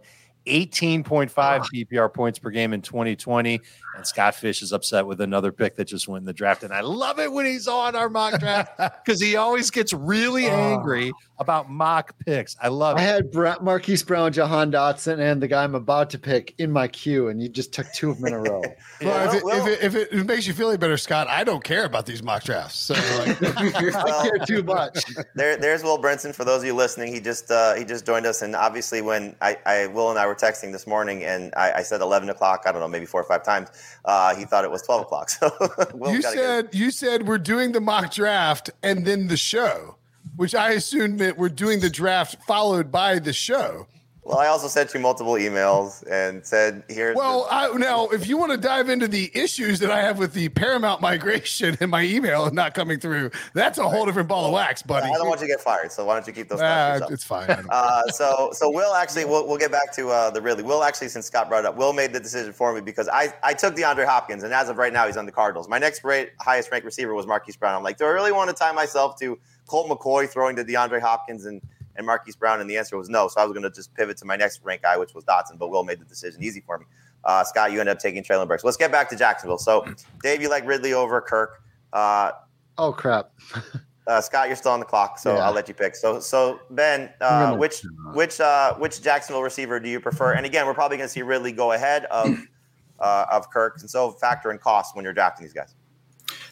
18.5 PPR points per game in 2020. And Scott Fish is upset with another pick that just went in the draft. And I love it when he's on our mock draft because he always gets really angry about mock picks. I love I it. I had Bra- Marquise Brown, Jahan Dotson, and the guy I'm about to pick in my queue, and you just took two of them in a row. Well, if, it, well- if, it, if it makes you feel any better, Scott, I don't care about these mock drafts. So like, I care too much. There, there's Will Brinson. For those of you listening, he just uh, he just joined us, and obviously, when I, I Will and I were texting this morning, and I, I said 11 o'clock. I don't know, maybe four or five times. Uh, he thought it was 12 o'clock. So you said you said we're doing the mock draft and then the show, which I assumed meant we're doing the draft followed by the show. Well, I also sent you multiple emails and said, "Here's Well, the- I, now if you want to dive into the issues that I have with the Paramount migration and my email not coming through, that's a whole different ball of wax, buddy. I don't want you to get fired. So why don't you keep those? yourself? it's fine. Uh, so so Will actually we'll, we'll get back to uh, the Ridley. Will actually since Scott brought it up, Will made the decision for me because I, I took DeAndre Hopkins and as of right now he's on the Cardinals. My next rate, highest ranked receiver was Marquise Brown. I'm like, do I really want to tie myself to Colt McCoy throwing to DeAndre Hopkins and and Marquise Brown? And the answer was no. So I was going to just pivot to my next rank guy, which was Dotson. But Will made the decision easy for me. Uh, Scott, you ended up taking Treylon Burks. Let's get back to Jacksonville. So Dave, you like Ridley over Kirk. Uh, Oh crap! uh, Scott, you're still on the clock, so Yeah. I'll let you pick. So, so Ben, uh, which which uh, which Jacksonville receiver do you prefer? And again, we're probably going to see Ridley go ahead of uh, of Kirk, and so factor in cost when you're drafting these guys.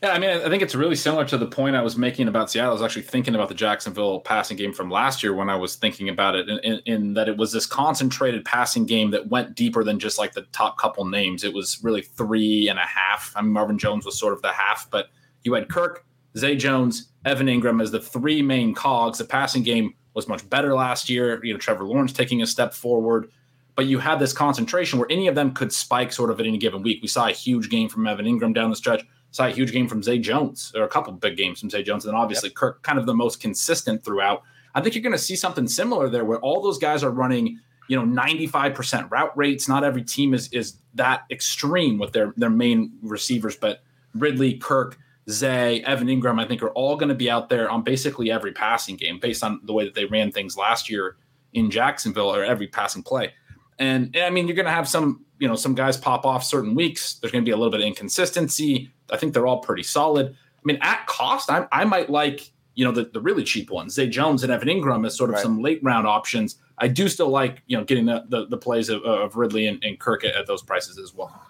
Yeah, I mean, I think it's really similar to the point I was making about Seattle. I was actually thinking about the Jacksonville passing game from last year when I was thinking about it, in, in, in, that it was this concentrated passing game that went deeper than just like the top couple names. It was really three and a half. I mean, Marvin Jones was sort of the half, but you had Kirk, Zay Jones, Evan Engram as the three main cogs. The passing game was much better last year. You know, Trevor Lawrence taking a step forward but you had this concentration where any of them could spike sort of at any given week. We saw a huge game from Evan Engram down the stretch, saw a huge game from Zay Jones, or a couple big games from Zay Jones, and then obviously yep. Kirk, kind of the most consistent throughout. I think you're going to see something similar there where all those guys are running, you know, 95% route rates. Not every team is is that extreme with their their main receivers, but Ridley, Kirk, Zay, Evan Engram, I think are all going to be out there on basically every passing game based on the way that they ran things last year in Jacksonville or every passing play. And, and I mean, you're going to have some, you know, some guys pop off certain weeks. There's going to be a little bit of inconsistency. I think they're all pretty solid. I mean, at cost, I, I might like, you know, the, the really cheap ones, Zay Jones and Evan Engram as sort of right. some late round options. I do still like, you know, getting the, the, the plays of, of Ridley and, and Kirk at, at those prices as well.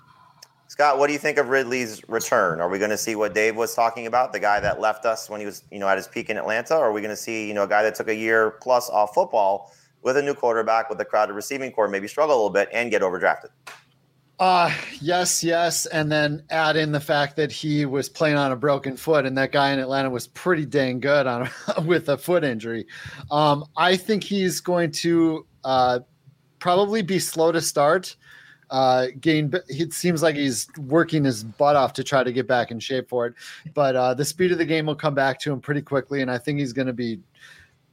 Scott, what do you think of Ridley's return? Are we going to see what Dave was talking about, the guy that left us when he was, you know, at his peak in Atlanta? Or are we going to see, you know, a guy that took a year plus off football with a new quarterback with a crowded receiving core maybe struggle a little bit and get overdrafted? Uh yes, yes, and then add in the fact that he was playing on a broken foot, and that guy in Atlanta was pretty dang good on with a foot injury. Um, I think he's going to uh, probably be slow to start. Uh, gain. It seems like he's working his butt off to try to get back in shape for it, but uh, the speed of the game will come back to him pretty quickly, and I think he's going to be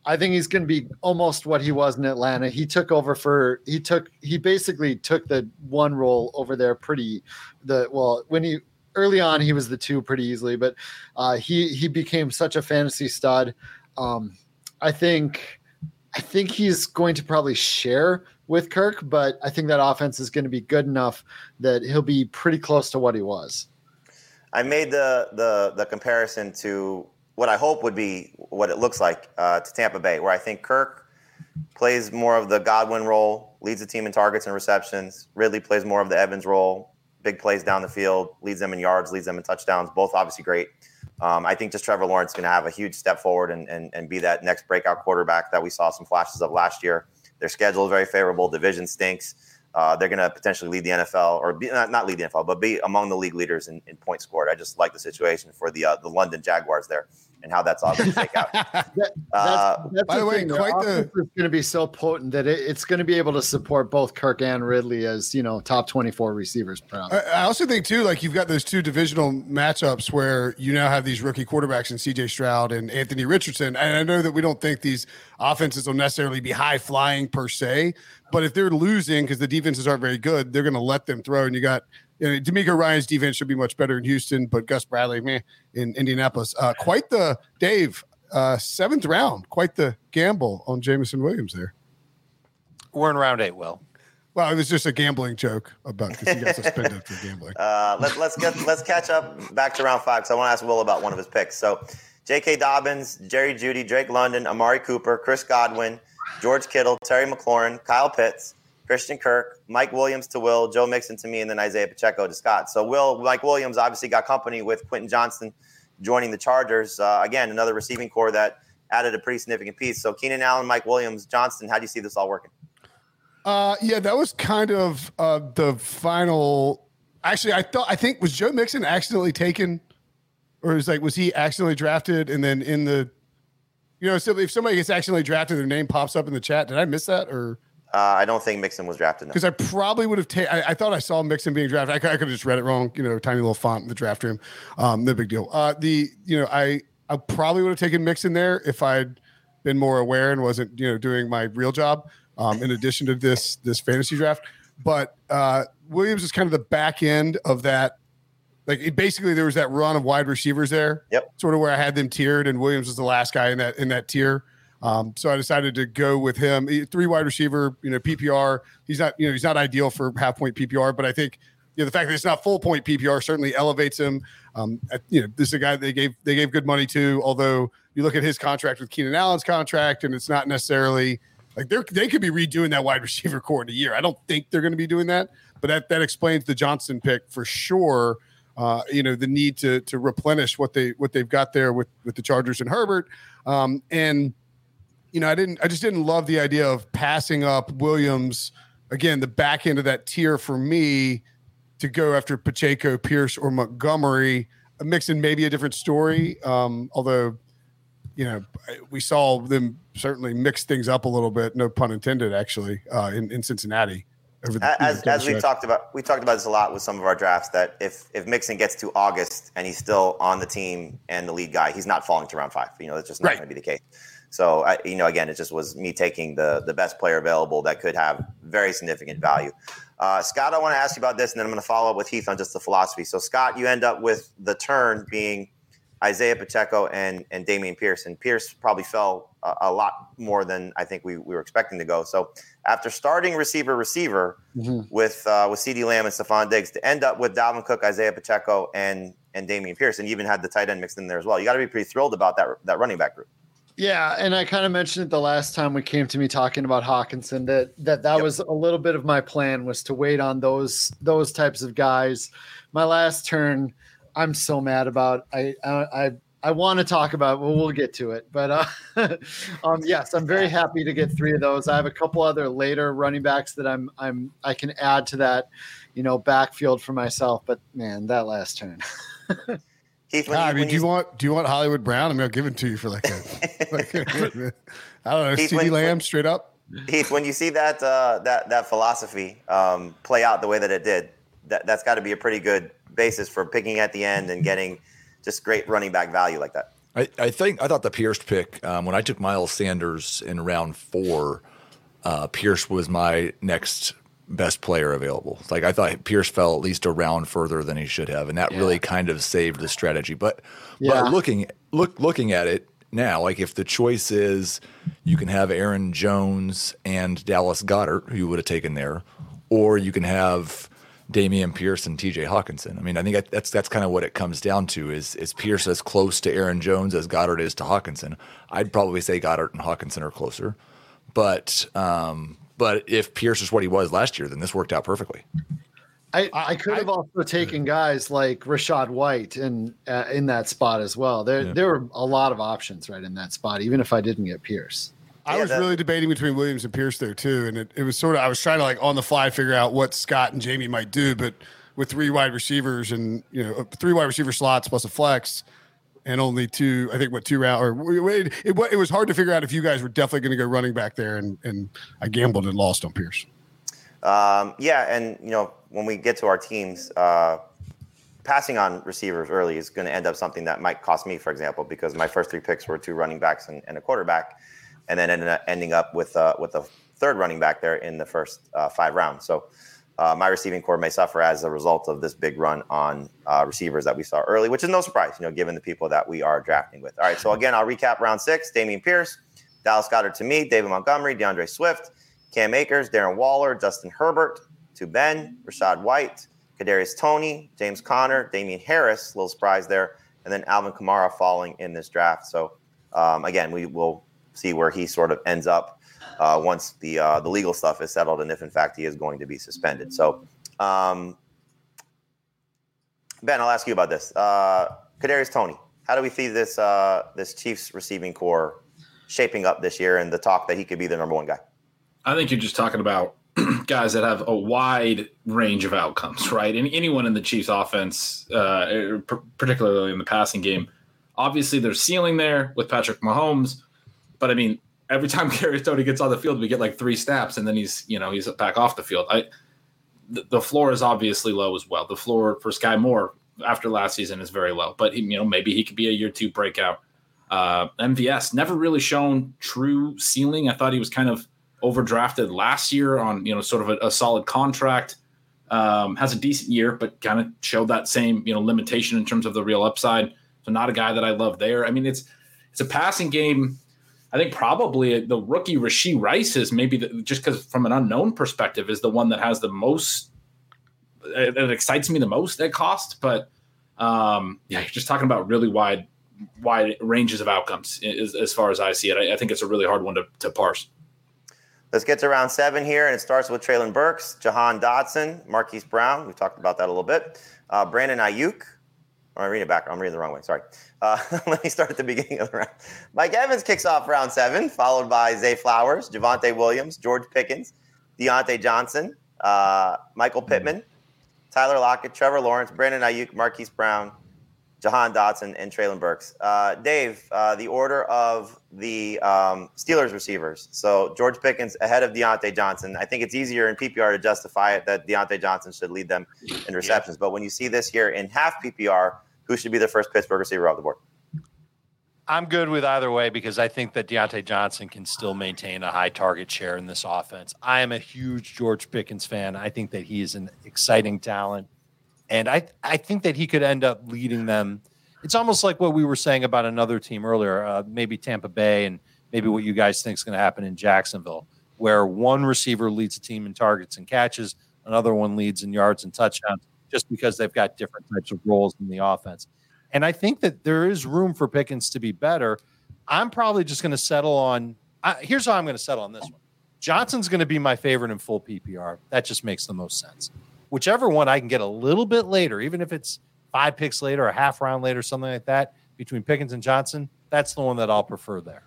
I think he's going to be almost what he was in Atlanta. He took over for he took he basically took the one role over there pretty the well when he early on he was the two pretty easily, but uh, he he became such a fantasy stud. Um, I think I think he's going to probably share with Kirk, but I think that offense is going to be good enough that he'll be pretty close to what he was. I made the the the comparison to what I hope would be what it looks like uh, to Tampa Bay, where I think Kirk plays more of the Godwin role, leads the team in targets and receptions. Ridley plays more of the Evans role, big plays down the field, leads them in yards, leads them in touchdowns. Both obviously great. Um, I think just Trevor Lawrence is going to have a huge step forward and, and, and be that next breakout quarterback that we saw some flashes of last year. Their schedule is very favorable. Division stinks. Uh, they're going to potentially lead the NFL, or be, not, not lead the NFL, but be among the league leaders in, in points scored. I just like the situation for the uh, the London Jaguars there and how that's all going to shake out. that, uh, that's, that's by the way, thing. quite the is going to be so potent that it, it's going to be able to support both Kirk and Ridley as you know top twenty four receivers. I, I also think too, like you've got those two divisional matchups where you now have these rookie quarterbacks in C.J. Stroud and Anthony Richardson, and I know that we don't think these offenses will necessarily be high flying per se, but if they're losing because the defenses aren't very good, they're going to let them throw. And you got you know, DeMeco Ryans' defense should be much better in Houston, but Gus Bradley, man, in Indianapolis, uh, quite the Dave uh, seventh round, quite the gamble on Jameson Williams there. We're in round eight, Will. Well, it was just a gambling joke about because he got suspended for gambling. Uh, let, let's get let's catch up back to round five because I want to ask Will about one of his picks. So, J.K. Dobbins, Jerry Jeudy, Drake London, Amari Cooper, Chris Godwin, George Kittle, Terry McLaurin, Kyle Pitts, Christian Kirk, Mike Williams to Will, Joe Mixon to me, and then Isaiah Pacheco to Scott. So Will, Mike Williams obviously got company with Quentin Johnston joining the Chargers. Uh, again, another receiving core that added a pretty significant piece. So Keenan Allen, Mike Williams, Johnston, how do you see this all working? Uh, yeah, that was kind of uh, the final. Actually, I thought I think was Joe Mixon accidentally taken, or was like was he accidentally drafted and then in the, you know, so if somebody gets accidentally drafted, their name pops up in the chat. Did I miss that or? Uh, I don't think Mixon was drafted. Because I probably would have taken. I thought I saw Mixon being drafted. I, I could have just read it wrong. You know, tiny little font in the draft room. Um, no big deal. Uh, the you know, I I probably would have taken Mixon there if I'd been more aware and wasn't you know doing my real job. Um, in addition to this this fantasy draft, but uh, Williams is kind of the back end of that. Like it, basically, there was that run of wide receivers there. Yep. Sort of where I had them tiered, and Williams was the last guy in that in that tier. Um, so I decided to go with him. Three wide receiver, you know, PPR. He's not, you know, he's not ideal for half point PPR, but I think you know the fact that it's not full point PPR certainly elevates him. Um, you know, this is a guy they gave they gave good money to. Although you look at his contract with Keenan Allen's contract, and it's not necessarily like they they could be redoing that wide receiver core in a year. I don't think they're going to be doing that, but that that explains the Johnson pick for sure. uh, you know, the need to to replenish what they what they've got there with with the Chargers and Herbert. Um, and you know, I didn't I just didn't love the idea of passing up Williams again, the back end of that tier for me to go after Pacheco, Pierce, or Montgomery, Mixon maybe a different story. Um, although, you know, we saw them certainly mix things up a little bit, no pun intended, actually, uh, in, in Cincinnati. Over the, as you know, as we talked about, we talked about this a lot with some of our drafts. That if if Mixon gets to August and he's still on the team and the lead guy, he's not falling to round five. You know, that's just not right. going to be the case. So, I, you know, again, it just was me taking the the best player available that could have very significant value. Uh, Scott, I want to ask you about this, and then I'm going to follow up with Heath on just the philosophy. So, Scott, you end up with the turn being Isaiah Pacheco and and Dameon Pierce, and Pierce probably fell a, a lot more than I think we, we were expecting to go. So, after starting receiver receiver mm-hmm. with uh, with CeeDee Lamb and Stefon Diggs, to end up with Dalvin Cook, Isaiah Pacheco, and and Dameon Pierce, and you even had the tight end mixed in there as well. You got to be pretty thrilled about that that running back group. Yeah, and I kind of mentioned it the last time we came to me talking about Hockenson that that that yep. was a little bit of my plan was to wait on those those types of guys. My last turn, I'm so mad about. I I I, I want to talk about. Well, we'll get to it, but uh, um, yes, I'm very happy to get three of those. I have a couple other later running backs that I'm I'm I can add to that, you know, backfield for myself. But man, that last turn. Keith, nah, you, I mean, do you, want do you want Hollywood Brown? I mean, I'll give it to you for like a, like a I don't know, Heath, CeeDee Lamb when, straight up. Heath, when you see that uh, that that philosophy um, play out the way that it did, that that's got to be a pretty good basis for picking at the end and getting just great running back value like that. I, I think I thought the Pierce pick um, when I took Miles Sanders in round four, uh, Pierce was my next best player available. Like I thought Pierce fell at least a round further than he should have, and that yeah. really kind of saved the strategy. But yeah. but looking look looking at it now, like if the choice is you can have Aaron Jones and Dallas Goedert, who you would have taken there, or you can have Dameon Pierce and T.J. Hockenson. I mean, I think that's that's kind of what it comes down to. Is is Pierce as close to Aaron Jones as Goedert is to Hockenson? I'd probably say Goddard and Hockenson are closer, but um, but if Pierce is what he was last year, then this worked out perfectly. I, I could have also taken guys like Rachaad White in uh, in that spot as well. There yeah. there were a lot of options right in that spot, even if I didn't get Pierce. I was really debating between Williams and Pierce there too, and it, it was sort of I was trying to like on the fly figure out what Scott and Jamey might do, but with three wide receivers and you know three wide receiver slots plus a flex, and only two, I think, what two round or it, it, it, was hard to figure out if you guys were definitely going to go running back there, and and I gambled and lost on Pierce. Um, yeah, and you know when we get to our teams, uh, passing on receivers early is going to end up something that might cost me, for example, because my first three picks were two running backs and, and a quarterback, and then ended up ending up with uh, with a third running back there in the first uh, five rounds. So uh, my receiving core may suffer as a result of this big run on uh, receivers that we saw early, which is no surprise, you know, given the people that we are drafting with. All right, so again, I'll recap round six: Dameon Pierce, Dallas Goedert to me, David Montgomery, D'Andre Swift, Cam Akers, Darren Waller, Justin Herbert to Ben, Rachaad White, Kadarius Toney, James Conner, Damien Harris, little surprise there, and then Alvin Kamara falling in this draft. So um, again, we will see where he sort of ends up uh, once the uh, the legal stuff is settled and if in fact he is going to be suspended. So, um, Ben, I'll ask you about this. Uh, Kadarius Toney, how do we see this uh, this Chiefs receiving core shaping up this year and the talk that he could be the number one guy? I think you're just talking about guys that have a wide range of outcomes, right? And anyone in the Chiefs offense, uh, particularly in the passing game, obviously there's ceiling there with Patrick Mahomes, but I mean every time Gary Toney gets on the field, we get like three snaps, and then he's you know he's back off the field. I the, the floor is obviously low as well. The floor for Sky Moore after last season is very low, but he, you know maybe he could be a year two breakout. Uh, MVS never really shown true ceiling. I thought he was kind of overdrafted last year on you know sort of a, a solid contract. Um, has a decent year, but kind of showed that same you know limitation in terms of the real upside. So not a guy that I love there. I mean, it's it's a passing game I think probably the rookie Rashee Rice is maybe the, just because from an unknown perspective is the one that has the most it, it excites me the most at cost. But um, yeah, you're just talking about really wide wide ranges of outcomes as, as far as I see it. I, I, think it's a really hard one to, to parse. Let's get to round seven here, and it starts with Treylon Burks, Jahan Dotson, Marquise Brown. We've talked about that a little bit. uh, Brandon Aiyuk. Or I'm reading it back. I'm reading the wrong way. Sorry. Uh, let me start at the beginning of the round. Mike Evans kicks off round seven, followed by Zay Flowers, Javonte Williams, George Pickens, Diontae Johnson, uh, Michael Pittman, Tyler Lockett, Trevor Lawrence, Brandon Aiyuk, Marquise Brown, Jahan Dotson, and Treylon Burks. Uh, Dave, uh, the order of the um, Steelers receivers. So George Pickens ahead of Diontae Johnson. I think it's easier in PPR to justify it that Diontae Johnson should lead them in receptions. But when you see this here in half PPR, who should be the first Pittsburgh receiver off the board? I'm good with either way because I think that Diontae Johnson can still maintain a high target share in this offense. I am a huge George Pickens fan. I think that he is an exciting talent. And I, I think that he could end up leading them. It's almost like what we were saying about another team earlier, uh, maybe Tampa Bay, and maybe what you guys think is going to happen in Jacksonville, where one receiver leads a team in targets and catches, another one leads in yards and touchdowns, just because they've got different types of roles in the offense. And I think that there is room for Pickens to be better. I'm probably just going to settle on. I, here's how I'm going to settle on this one. Johnson's going to be my favorite in full PPR. That just makes the most sense. Whichever one I can get a little bit later, even if it's five picks later, a half round later, something like that, between Pickens and Johnson, that's the one that I'll prefer there.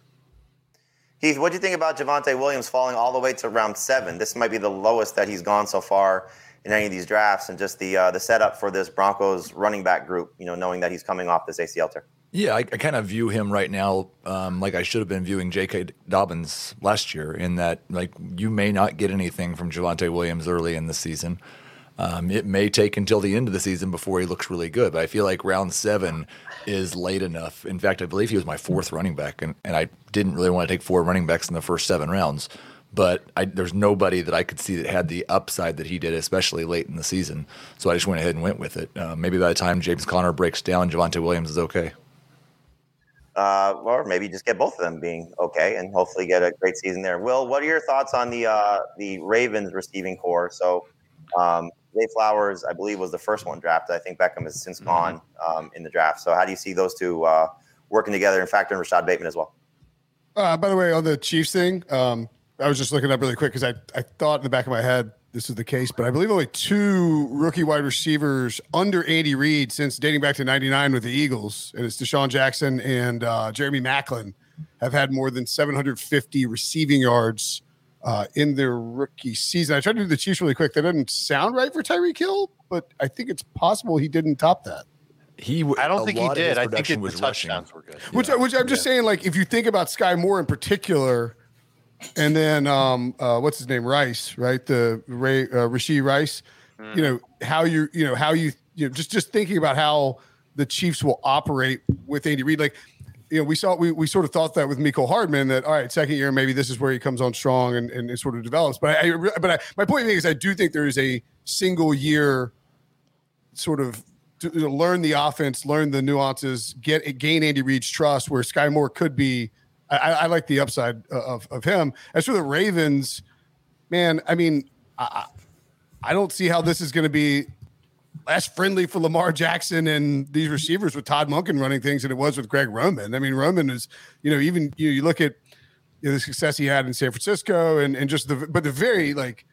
Heath, what do you think about Javonte Williams falling all the way to round seven? This might be the lowest that he's gone so far in any of these drafts, and just the uh, the setup for this Broncos running back group. You know, knowing that he's coming off this ACL tear. Yeah, I, I kind of view him right now um, like I should have been viewing J.K. Dobbins last year, in that like you may not get anything from Javonte Williams early in the season. Um, it may take until the end of the season before he looks really good, but I feel like round seven is late enough. In fact, I believe he was my fourth running back, and, and I didn't really want to take four running backs in the first seven rounds. But I, there's nobody that I could see that had the upside that he did, especially late in the season. So I just went ahead and went with it. Uh, maybe by the time James Conner breaks down, Javonte Williams is okay. Uh, or maybe just get both of them being okay, and hopefully get a great season there. Will, what are your thoughts on the uh, the Ravens receiving core? So um, Zay Flowers, I believe, was the first one drafted. I think Beckham has since gone um, in the draft. So how do you see those two uh, working together and factor in Rashod Bateman as well? Uh, by the way, on the Chiefs thing, um, I was just looking up really quick because I, I thought in the back of my head this is the case, but I believe only two rookie wide receivers under Andy Reid since dating back to 99 with the Eagles, and it's DeSean Jackson and uh, Jeremy Maclin, have had more than 750 receiving yards uh, in their rookie season. I tried to do the Chiefs really quick. That doesn't sound right for Tyreek Hill, but I think it's possible he didn't top that. He, I don't think he lot of his did. I think production it, the was rushing. touchdowns were good. Which, which I'm just saying, like, if you think about Sky Moore in particular, and then um, uh, what's his name, Rice, right? The Ray uh, Rasheed Rice. You know how you, you know how you, you know, just just thinking about how the Chiefs will operate with Andy Reid. Like, you know, we saw we, we sort of thought that with Mecole Hardman that all right, second year maybe this is where he comes on strong and, and it sort of develops. But I, I but I, my point being is I do think there is a single year sort of to, learn the offense, learn the nuances, get gain Andy Reid's trust. Where Sky Moore could be, I, I like the upside of of him. As for the Ravens, man, I mean, I, I don't see how this is going to be less friendly for Lamar Jackson and these receivers with Todd Monken running things than it was with Greg Roman. I mean, Roman is, you know, even you, know, you look at you know, the success he had in San Francisco and and just the but the very like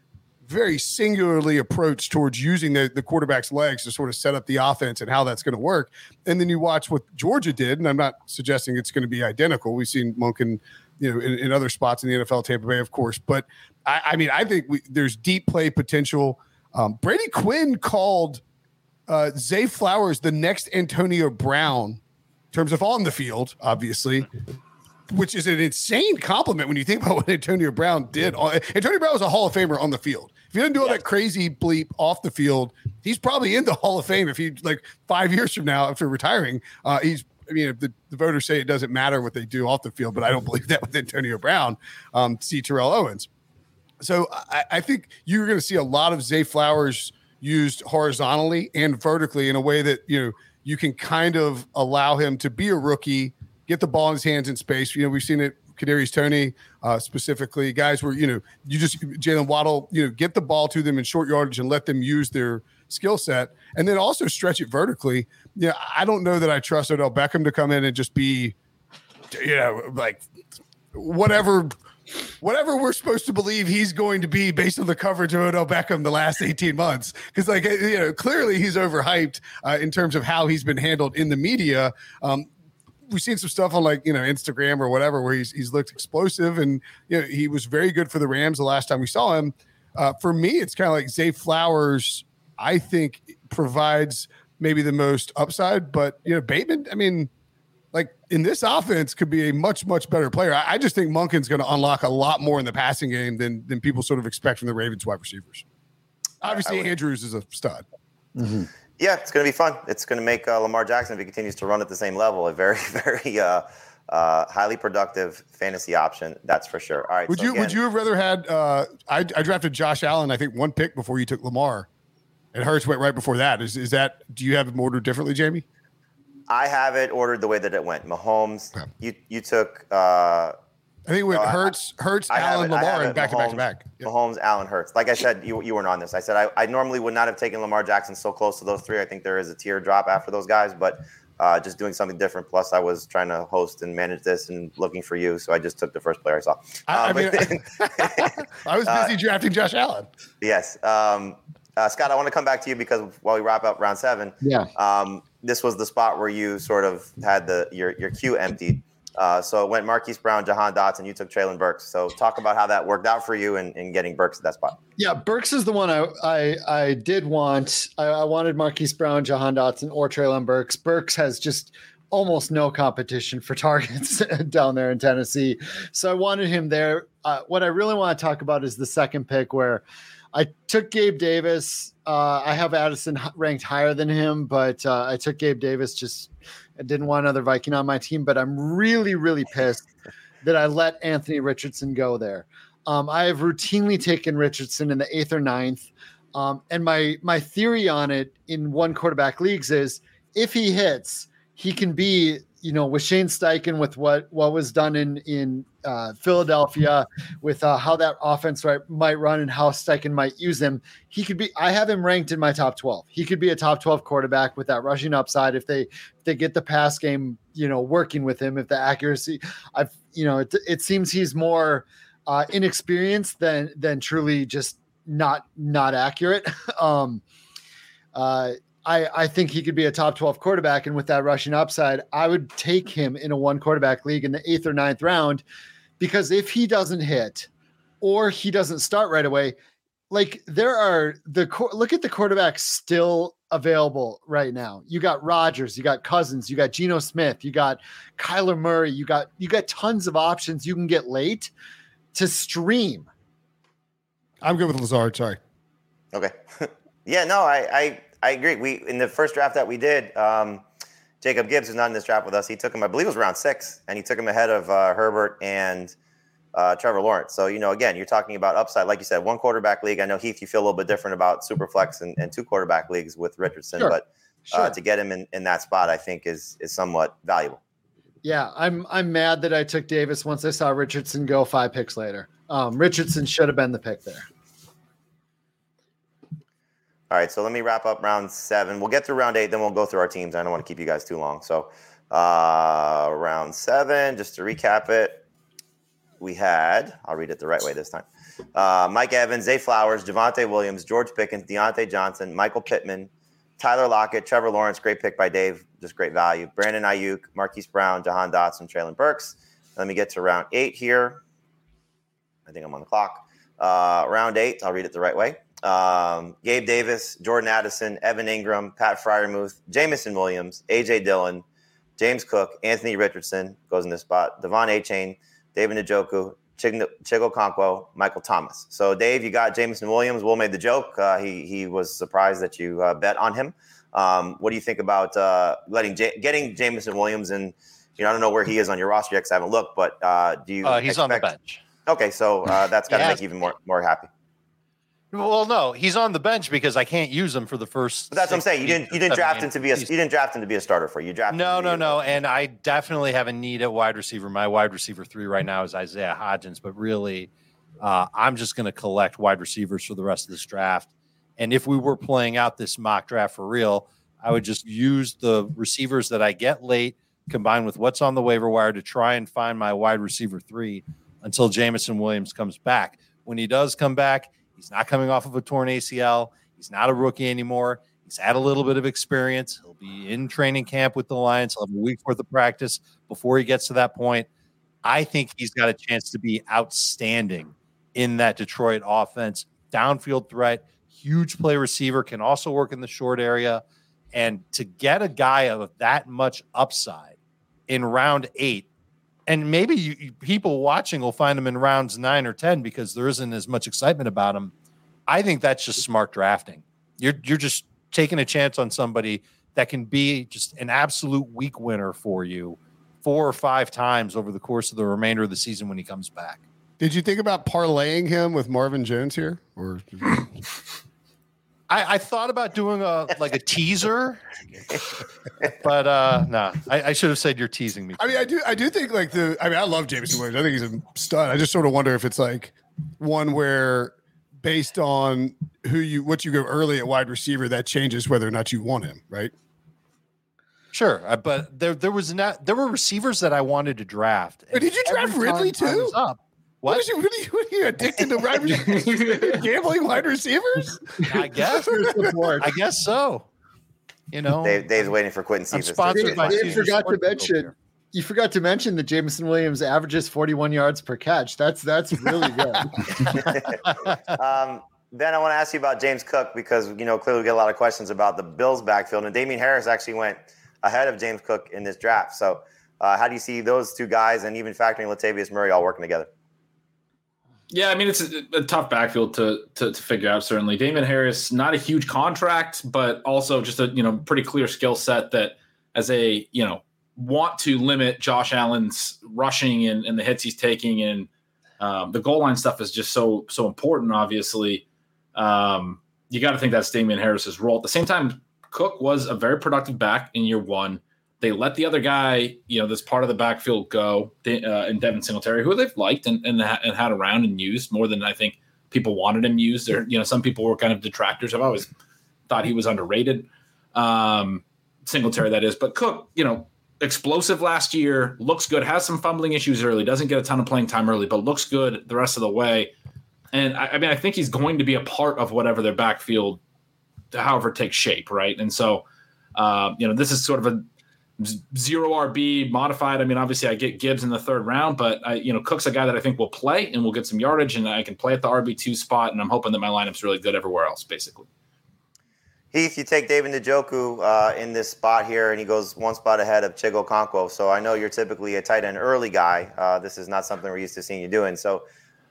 very singularly approach towards using the, the quarterback's legs to sort of set up the offense and how that's going to work. And then you watch what Georgia did, and I'm not suggesting it's going to be identical. We've seen Munkin, you know, in, in other spots in the NFL, Tampa Bay, of course. But I, I mean, I think we, there's deep play potential. Um, Brady Quinn called uh, Zay Flowers the next Antonio Brown in terms of on the field, obviously which is an insane compliment when you think about what Antonio Brown did. Antonio Brown was a Hall of Famer on the field. If he didn't do all that crazy bleep off the field, he's probably in the Hall of Fame. If he like five years from now after retiring, uh, he's. I mean, if the, the voters say it doesn't matter what they do off the field, but I don't believe that with Antonio Brown. Um, see Terrell Owens. So I, I think you're going to see a lot of Zay Flowers used horizontally and vertically in a way that you know you can kind of allow him to be a rookie get the ball in his hands in space. You know, we've seen it. Kadarius Toney, uh, specifically, guys where you know you just Jaylen Waddle, you know, get the ball to them in short yardage and let them use their skill set, and then also stretch it vertically. Yeah, I don't know that I trust Odell Beckham to come in and just be, you know, like whatever whatever we're supposed to believe he's going to be based on the coverage of Odell Beckham the last 18 months. Because, like, you know, clearly he's overhyped uh, in terms of how he's been handled in the media. Um, we've seen some stuff on like you know Instagram or whatever where he's he's looked explosive and you know he was very good for the Rams the last time we saw him. Uh, for me, it's kind of like Zay Flowers. I think provides maybe the most upside, but you know Bateman. I mean, like in this offense, could be a much much better player. I, I just think Monken's going to unlock a lot more in the passing game than than people sort of expect from the Ravens wide receivers. Obviously, Andrews is a stud. Mm-hmm. Yeah, it's going to be fun. It's going to make uh, Lamar Jackson, if he continues to run at the same level, a very, very uh, uh, highly productive fantasy option. That's for sure. All right. Would so you again, Would you have rather had? Uh, I, I drafted Josh Allen. I think one pick before you took Lamar, and Hurts went right before that. Is is that? Do you have them ordered differently, Jamey? I have it ordered the way that it went. Mahomes, okay. you you took. Uh, I think it went Hurts, Hurts, Allen, it, Lamar, and back to back to back. Mahomes, Allen, Hurts. Like I said, you, you weren't on this. I said I, I normally would not have taken Lamar Jackson so close to those three. I think there is a tier drop after those guys, but uh, just doing something different. Plus, I was trying to host and manage this and looking for you, so I just took the first player I saw. I, um, I, mean, I was busy uh, drafting Josh Allen. Yes, um, uh, Scott. I want to come back to you because while we wrap up round seven, yeah, um, this was the spot where you sort of had the your your queue emptied. Uh, so it went Marquise Brown, Jahan Dotson. You took Treylon Burks. So talk about how that worked out for you in, in getting Burks at that spot. Yeah, Burks is the one I I, I did want. I, I wanted Marquise Brown, Jahan Dotson, or Treylon Burks. Burks has just almost no competition for targets down there in Tennessee. So I wanted him there. Uh, what I really want to talk about is the second pick where I took Gabe Davis. Uh, I have Addison ranked higher than him, but uh, I took Gabe Davis just I didn't want another Viking on my team, but I'm really, really pissed that I let Anthony Richardson go there. Um, I have routinely taken Richardson in the eighth or ninth. Um, and my my theory on it in one quarterback leagues is if he hits, he can be you know, with Shane Steichen, with what what was done in in uh, Philadelphia, with uh, how that offense right, might run and how Steichen might use him, he could be. I have him ranked in my top twelve. He could be a top twelve quarterback with that rushing upside if they if they get the pass game, you know, working with him. If the accuracy, I've you know, it, it seems he's more uh, inexperienced than than truly just not not accurate. um, uh, I, I think he could be a top 12 quarterback. And with that rushing upside, I would take him in a one quarterback league in the eighth or ninth round because if he doesn't hit or he doesn't start right away, like there are the look at the quarterbacks still available right now. You got Rodgers, you got Cousins, you got Geno Smith, you got Kyler Murray, you got you got tons of options you can get late to stream. I'm good with Lazard. Sorry. Okay. yeah, no, I, I I agree. We in the first draft that we did, um, Jacob Gibbs is not in this draft with us. He took him, I believe, it was round six, and he took him ahead of uh, Herbert and uh, Trevor Lawrence. So you know, again, you're talking about upside, like you said, one quarterback league. I know Heath, you feel a little bit different about Superflex and, and two quarterback leagues with Richardson, sure. but uh, sure. to get him in, in that spot, I think is is somewhat valuable. Yeah, I'm I'm mad that I took Davis once I saw Richardson go five picks later. Um, Richardson should have been the pick there. All right, so let me wrap up round seven. We'll get through round eight, then we'll go through our teams. I don't want to keep you guys too long. So, uh, round seven, just to recap it, we had, I'll read it the right way this time uh, Mike Evans, Zay Flowers, Javonte Williams, George Pickens, Diontae Johnson, Michael Pittman, Tyler Lockett, Trevor Lawrence, great pick by Dave, just great value. Brandon Aiyuk, Marquise Brown, Jahan Dotson, Treylon Burks. Let me get to round eight here. I think I'm on the clock. Uh, round eight, I'll read it the right way um, Gabe Davis, Jordan Addison, Evan Engram, Pat Freiermuth, Jameson Williams, AJ Dillon, James Cook, Anthony Richardson goes in this spot, De'Von Achane, David Njoku, Chig- Chigo Michael Thomas. So, Dave, you got Jameson Williams. Will made the joke. Uh, he he was surprised that you uh, bet on him. Um, what do you think about uh, letting J- getting Jameson Williams? And you know, I don't know where he is on your roster yet because I haven't looked. But uh, do you? Uh, he's expect- on the bench. Okay, so uh, that's got to make you even more more happy. Well, no, he's on the bench because I can't use him for the first. But that's what I'm saying. You didn't you didn't draft him to be a you didn't draft him to be a starter for you. Drafted no, no, no. And I definitely have a need at wide receiver. My wide receiver three right now is Isaiah Hodgins, but really, uh, I'm just going to collect wide receivers for the rest of this draft. And if we were playing out this mock draft for real, I would just use the receivers that I get late combined with what's on the waiver wire to try and find my wide receiver three until Jameson Williams comes back. When he does come back, he's not coming off of a torn ACL. He's not a rookie anymore. He's had a little bit of experience. He'll be in training camp with the Lions. He'll have a week worth of practice before he gets to that point. I think he's got a chance to be outstanding in that Detroit offense. Downfield threat, huge play receiver, can also work in the short area. And to get a guy of that much upside in round eight, and maybe you, you, people watching will find him in rounds nine or 10 because there isn't as much excitement about him. I think that's just smart drafting. You're, you're just taking a chance on somebody that can be just an absolute week winner for you four or five times over the course of the remainder of the season when he comes back. Did you think about parlaying him with Marvin Jones here, or? I, I, thought about doing a like a teaser, but uh no, I, I, should have said you're teasing me. I mean, I do I do think like the I mean, I love Jameson Williams. I think he's a stud. I just sort of wonder if it's like one where based on who you what you go early at wide receiver, that changes whether or not you want him, right? Sure, uh, but there there was not there were receivers that I wanted to draft. did you draft Ridley too? Up, what? What, you, what, are you, what are you addicted to wide receivers? gambling wide receivers? I guess. I guess so. You know, Dave, Dave's waiting for Quinton Stevens. Sponsored by Dave forgot to mention. You forgot to mention that Jameson Williams averages 41 yards per catch. That's that's really good. um, Ben, I want to ask you about James Cook because you know clearly we get a lot of questions about the Bills backfield, and Damien Harris actually went ahead of James Cook in this draft. So, uh, how do you see those two guys, and even factoring Latavius Murray, all working together? Yeah, I mean it's a, a tough backfield to, to, to figure out. Certainly, Damien Harris, not a huge contract, but also just a you know pretty clear skill set that as a you know want to limit Josh Allen's rushing and, and the hits he's taking and um, the goal line stuff is just so so important. Obviously, um, you got to think that's Damien Harris's role. At the same time, Cook was a very productive back in year one. They let the other guy, you know, this part of the backfield go, uh, and Devin Singletary, who they've liked and, and, and had around and used more than I think people wanted him used. Or you know, some people were kind of detractors. I've always thought he was underrated. Um, Singletary, that is, but Cook, you know, explosive last year, looks good, has some fumbling issues early, doesn't get a ton of playing time early, but looks good the rest of the way. And I, I mean, I think he's going to be a part of whatever their backfield, however, takes shape, right? And so, uh, you know, this is sort of a zero RB modified. I mean, obviously, I get Gibbs in the third round, but I, you know, Cook's a guy that I think will play and will get some yardage, and I can play at the RB two spot, and I'm hoping that my lineup's really good everywhere else, basically. Heath, you take David Njoku uh, in this spot here, and he goes one spot ahead of Chig Okonkwo. So I know you're typically a tight end early guy. Uh, this is not something we're used to seeing you doing. So,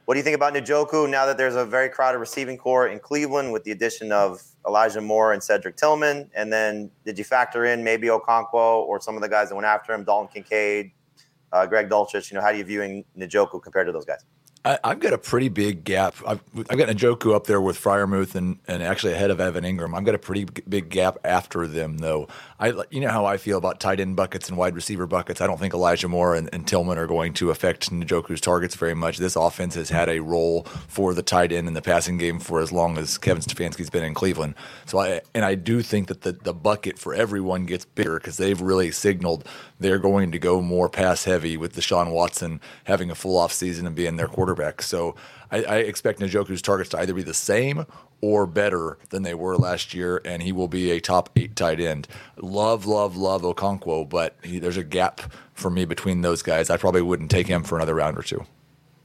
what do you think about Njoku now that there's a very crowded receiving core in Cleveland with the addition of Elijah Moore and Cedric Tillman. And then did you factor in maybe Okonkwo or some of the guys that went after him, Dalton Kincaid, uh, Greg Dulcich? You know, how do you viewing Njoku compared to those guys? I, have got a pretty big gap. I've, I've got Njoku up there with Freiermuth and, and actually ahead of Evan Engram. I've got a pretty big gap after them, though. I you know how I feel about tight end buckets and wide receiver buckets. I don't think Elijah Moore and, and Tillman are going to affect Njoku's targets very much. This offense has had a role for the tight end in the passing game for as long as Kevin Stefanski's been in Cleveland. So I and I do think that the, the bucket for everyone gets bigger because they've really signaled they're going to go more pass heavy with Deshaun Watson having a full off season and being their quarterback. So I, I expect Njoku's targets to either be the same or better than they were last year, and he will be a top eight tight end. Love, love, love Okonkwo, but he, there's a gap for me between those guys. I probably wouldn't take him for another round or two.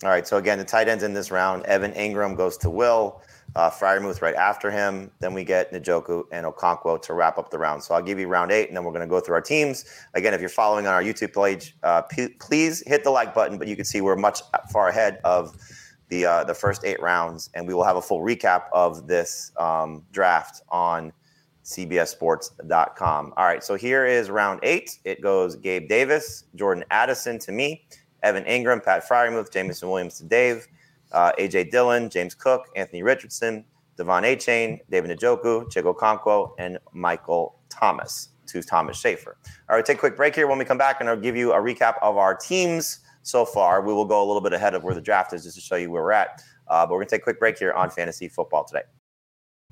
All right. So again, the tight ends in this round: Evan Engram goes to Will, uh, Freiermuth right after him. Then we get Njoku and Okonkwo to wrap up the round. So I'll give you round eight, and then we're going to go through our teams. Again, if you're following on our YouTube page, uh, p- please hit the like button. But you can see we're much far ahead of the uh, the first eight rounds, and we will have a full recap of this um, draft on CBSSports.com. All right, so here is round eight. It goes Gabe Davis, Jordan Addison to me, Evan Engram, Pat Freiermuth, Jameson Williams to Dave, uh, AJ Dillon, James Cook, Anthony Richardson, De'Von Achane, David Njoku, Chig Okonkwo, and Michael Thomas to Thomas Schaefer. All right, take a quick break here. When we come back, and I'll give you a recap of our teams so far. We will go a little bit ahead of where the draft is just to show you where we're at. Uh, but we're going to take a quick break here on fantasy football today.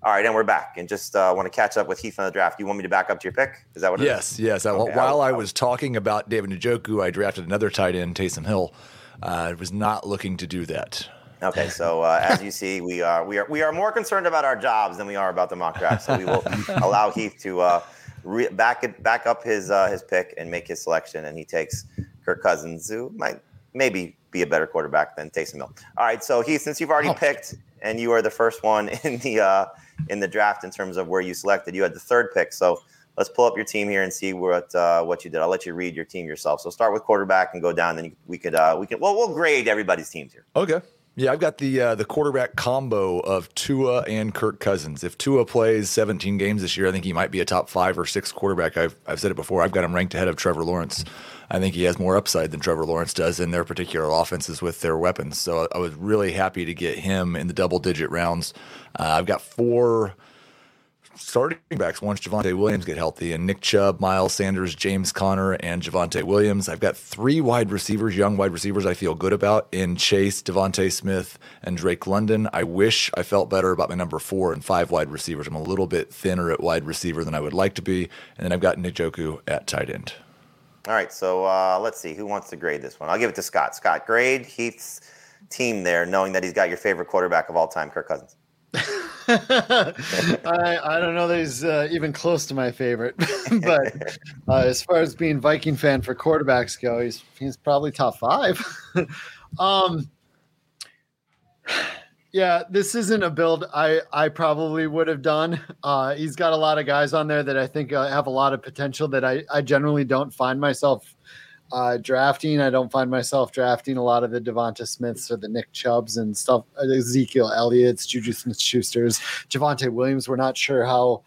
All right, and we're back, and just uh, want to catch up with Heath on the draft. You want me to back up to your pick? Is that what? Yes, is? yes. Okay, While I- I was talking about David Njoku, I drafted another tight end, Taysom Hill. Uh, I was not looking to do that. Okay, so uh, as you see, we are we are we are more concerned about our jobs than we are about the mock draft. So we will allow Heath to uh, re- back it back up his uh, his pick and make his selection, and he takes Kirk Cousins, who might maybe be a better quarterback than Taysom Hill. All right, so Heath, since you've already picked and you are the first one in the uh, in the draft in terms of where you selected, you had the third pick. So let's pull up your team here and see what uh, what you did. I'll let you read your team yourself. So start with quarterback and go down. Then we could uh, we can well we'll grade everybody's teams here. Okay. Yeah, I've got the uh, the quarterback combo of Tua and Kirk Cousins. If Tua plays 17 games this year, I think he might be a top five or six quarterback. I've I've said it before. I've got him ranked ahead of Trevor Lawrence. I think he has more upside than Trevor Lawrence does in their particular offenses with their weapons. So I was really happy to get him in the double digit rounds. Uh, I've got four starting backs once Javonte Williams get healthy, and Nick Chubb, Miles Sanders, James Conner, and Javonte Williams. I've got three wide receivers, young wide receivers I feel good about in Chase, DeVonta Smith, and Drake London. I wish I felt better about my number four and five wide receivers. I'm a little bit thinner at wide receiver than I would like to be. And then I've got Njoku at tight end. All right, so uh, let's see who wants to grade this one. I'll give it to Scott. Scott, grade Heath's team there, knowing that he's got your favorite quarterback of all time, Kirk Cousins. I, I don't know that he's uh, even close to my favorite, but uh, as far as being Viking fan for quarterbacks go, he's he's probably top five. um, yeah, this isn't a build I I probably would have done. Uh, he's got a lot of guys on there that I think uh, have a lot of potential that I I generally don't find myself uh, drafting. I don't find myself drafting a lot of the DeVonta Smiths or the Nick Chubbs and stuff. uh, Ezekiel Elliott's, Juju Smith Schuster's, Javonte Williams. We're not sure how,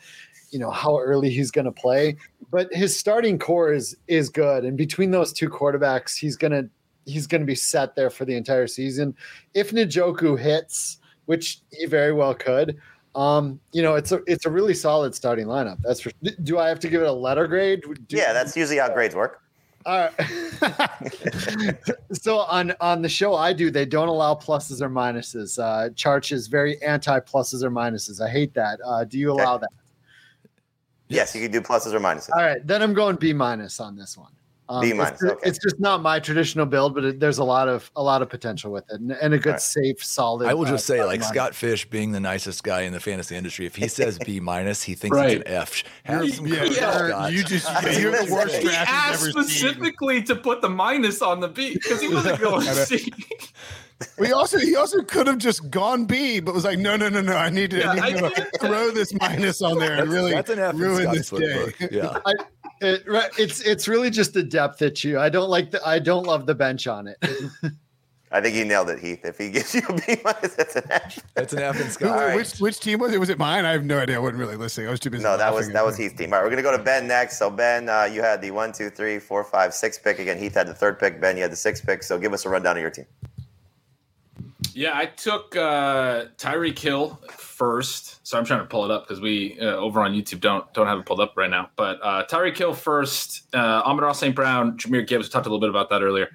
you know, how early he's going to play, but his starting core is is good. And between those two quarterbacks, he's gonna he's gonna be set there for the entire season. If Njoku hits, which he very well could. Um, you know, it's a it's a really solid starting lineup. That's for. Do I have to give it a letter grade? Do- Yeah, that's usually how grades work. All right. so on on the show I do, they don't allow pluses or minuses. Uh, Charch is very anti pluses or minuses. I hate that. Uh, do you allow that? Yes, you can do pluses or minuses. All right, then I'm going B minus on this one. Um, B it's minus, okay. It's just not my traditional build, but it, there's a lot of a lot of potential with it, and, and a good, right. safe, solid. I will uh, just say, like lineup. Scott Fish being the nicest guy in the fantasy industry, if he says B minus, he thinks Right. it's an F. Have some Yeah, courage, Scott. you just you're the worst He draft asked you've seen. specifically to put the minus on the B because he wasn't going to see. C. We also he also could have just gone B, but was like, no, no, no, no. I need to, Yeah, I need I to throw this minus on there and That's, really that's an F ruin Scott's this day. book. Yeah. It, right, it's it's really just the depth at you. I don't like the I don't love the bench on it. I think he nailed it, Heath. If he gives you a B minus, that's an F. That's an F in Scott. All right. Which which team was it? Was it mine? I have no idea. I wasn't really listening. I was too busy. No, that was that was. Heath's team. All right, we're gonna go to Ben next. So Ben, uh, you had the one, two, three, four, five, six pick again. Heath had the third pick. Ben, you had the sixth pick. So give us a rundown of your team. Yeah, I took uh, Tyreek Hill first. So I'm trying to pull it up because we uh, over on YouTube don't don't have it pulled up right now. But uh, Tyreek Hill first, uh, Amon-Ra St. Brown, Jahmyr Gibbs. We talked a little bit about that earlier.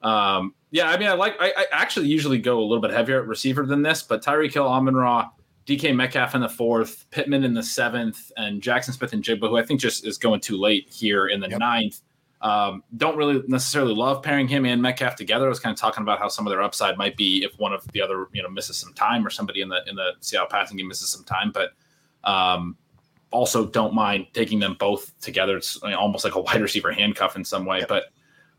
Um, yeah, I mean, I like. I, I actually usually go a little bit heavier at receiver than this, but Tyreek Hill, Amon-Ra, DK Metcalf in the fourth, Pittman in the seventh, and Jaxon Smith-Njigba, who I think just is going too late here in the Yep. ninth. Um, don't really necessarily love pairing him and Metcalf together. I was kind of talking about how some of their upside might be if one of the other, you know, misses some time or somebody in the in the Seattle passing game misses some time. But um, also don't mind taking them both together. It's I mean, almost like a wide receiver handcuff in some way. But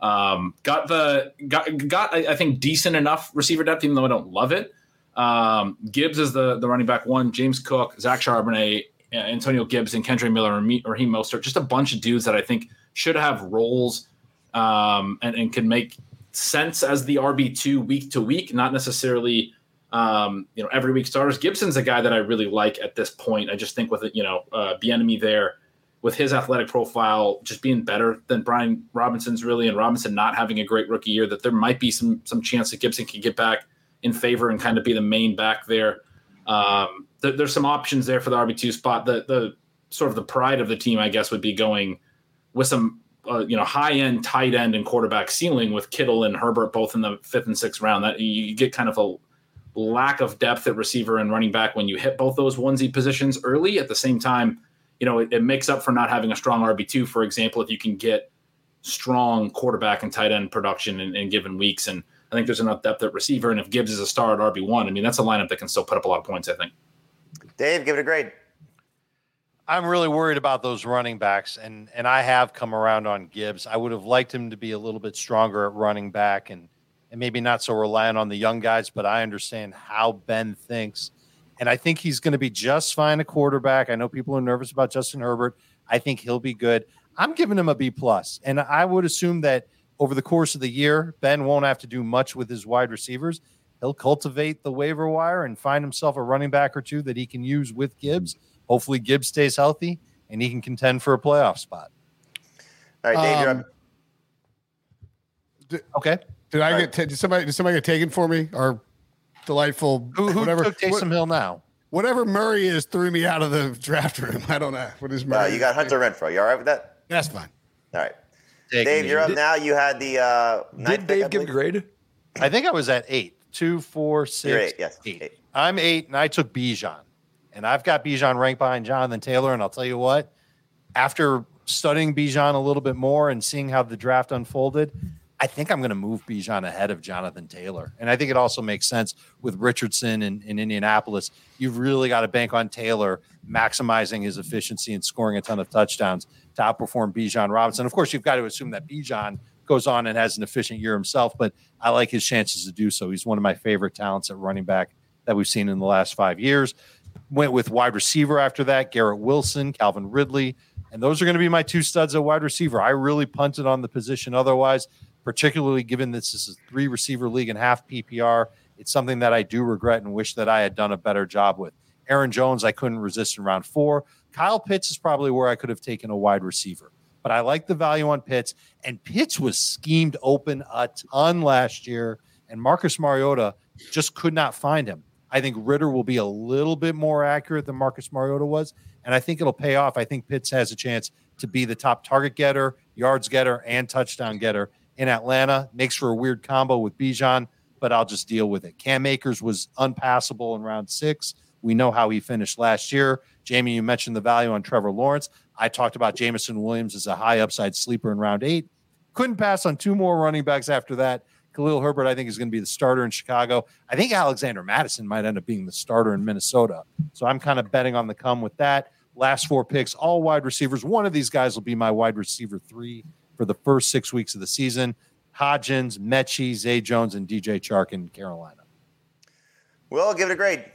um, got the got got I, I think decent enough receiver depth, even though I don't love it. Um, Gibbs is the the running back one. James Cook, Zach Charbonnet, Antonio Gibson, and Kendre Miller Raheem Mostert. Just a bunch of dudes that I think should have roles um, and, and can make sense as the RB two week to week, not necessarily um, you know every week starters. Gibson's a guy that I really like at this point. I just think with you know uh, Bieniemy there with his athletic profile just being better than Brian Robinson's really, and Robinson not having a great rookie year, that there might be some some chance that Gibson can get back in favor and kind of be the main back there. Um, th- there's some options there for the RB two spot. The the sort of the pride of the team, I guess, would be going with some uh, you know high end tight end and quarterback ceiling with Kittle and Herbert both in the fifth and sixth round. That you get kind of a lack of depth at receiver and running back when you hit both those onesie positions early. At the same time, you know, it, it makes up for not having a strong RB2, for example, if you can get strong quarterback and tight end production in, in given weeks. And I think there's enough depth at receiver. And if Gibbs is a star at RB1, I mean, that's a lineup that can still put up a lot of points, I think. Dave, give it a grade. I'm really worried about those running backs, and and I have come around on Gibbs. I would have liked him to be a little bit stronger at running back, and and maybe not so reliant on the young guys. But I understand how Ben thinks, and I think he's going to be just fine a quarterback. I know people are nervous about Justin Herbert. I think he'll be good. I'm giving him a B plus, and I would assume that over the course of the year, Ben won't have to do much with his wide receivers. He'll cultivate the waiver wire and find himself a running back or two that he can use with Gibbs. Hopefully, Gibbs stays healthy and he can contend for a playoff spot. All right, Dave, you're Um, up. Okay. Did I All get ta- did somebody did somebody get taken for me? Our delightful Who, who whatever took Taysom what- Hill now? whatever Murray is threw me out of the draft room. I don't know what is Uh, Murray. you got Hunter Renfrow. You all right with that? That's fine. All right. Take Dave, me. you're up now. You had the uh, ninth Did pick, Dave give a grade? I think I was at eight. Two, four, six, You're eight, yes, eight. eight. I'm eight, and I took Bijan. And I've got Bijan ranked behind Jonathan Taylor. And I'll tell you what, after studying Bijan a little bit more and seeing how the draft unfolded, I think I'm going to move Bijan ahead of Jonathan Taylor. And I think it also makes sense with Richardson in, in Indianapolis. You've really got to bank on Taylor maximizing his efficiency and scoring a ton of touchdowns to outperform Bijan Robinson. Of course, you've got to assume that Bijan goes on and has an efficient year himself, but I like his chances to do so. He's one of my favorite talents at running back that we've seen in the last five years. Went with wide receiver after that, Garrett Wilson, Calvin Ridley. And those are going to be my two studs at wide receiver. I really punted on the position otherwise, particularly given this is a three receiver league and half PPR. It's something that I do regret and wish that I had done a better job with. Aaron Jones, I couldn't resist in round four. Kyle Pitts is probably where I could have taken a wide receiver, but I like the value on Pitts. And Pitts was schemed open a ton last year, and Marcus Mariota just could not find him. I think Ridder will be a little bit more accurate than Marcus Mariota was, and I think it'll pay off. I think Pitts has a chance to be the top target getter, yards getter, and touchdown getter in Atlanta. Makes for a weird combo with Bijan, but I'll just deal with it. Cam Akers was unpassable in round six. We know how he finished last year. Jamey, you mentioned the value on Trevor Lawrence. I talked about Jameson Williams as a high upside sleeper in round eight. Couldn't pass on two more running backs after that. Khalil Herbert, I think, is going to be the starter in Chicago. I think Alexander Mattison might end up being the starter in Minnesota. So I'm kind of betting on the come with that. Last four picks, all wide receivers. One of these guys will be my wide receiver three for the first six weeks of the season. Hodgins, Mechie, Zay Jones, and DJ Chark in Carolina. Will, give it a grade.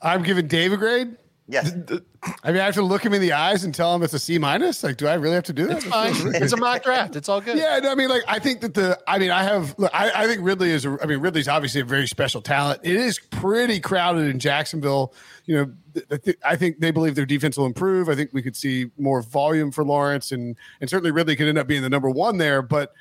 I'm giving Dave a grade. Yes. I mean, I have to look him in the eyes and tell him it's a C minus. Like, do I really have to do that? It's fine. it's a mock draft. It's all good. Yeah, no, I mean, like, I think that the, I mean, I have, look, I, I think Ridley is, a, I mean, Ridley's obviously a very special talent. It is pretty crowded in Jacksonville. You know, th- th- I think they believe their defense will improve. I think we could see more volume for Lawrence, and and certainly Ridley could end up being the number one there. But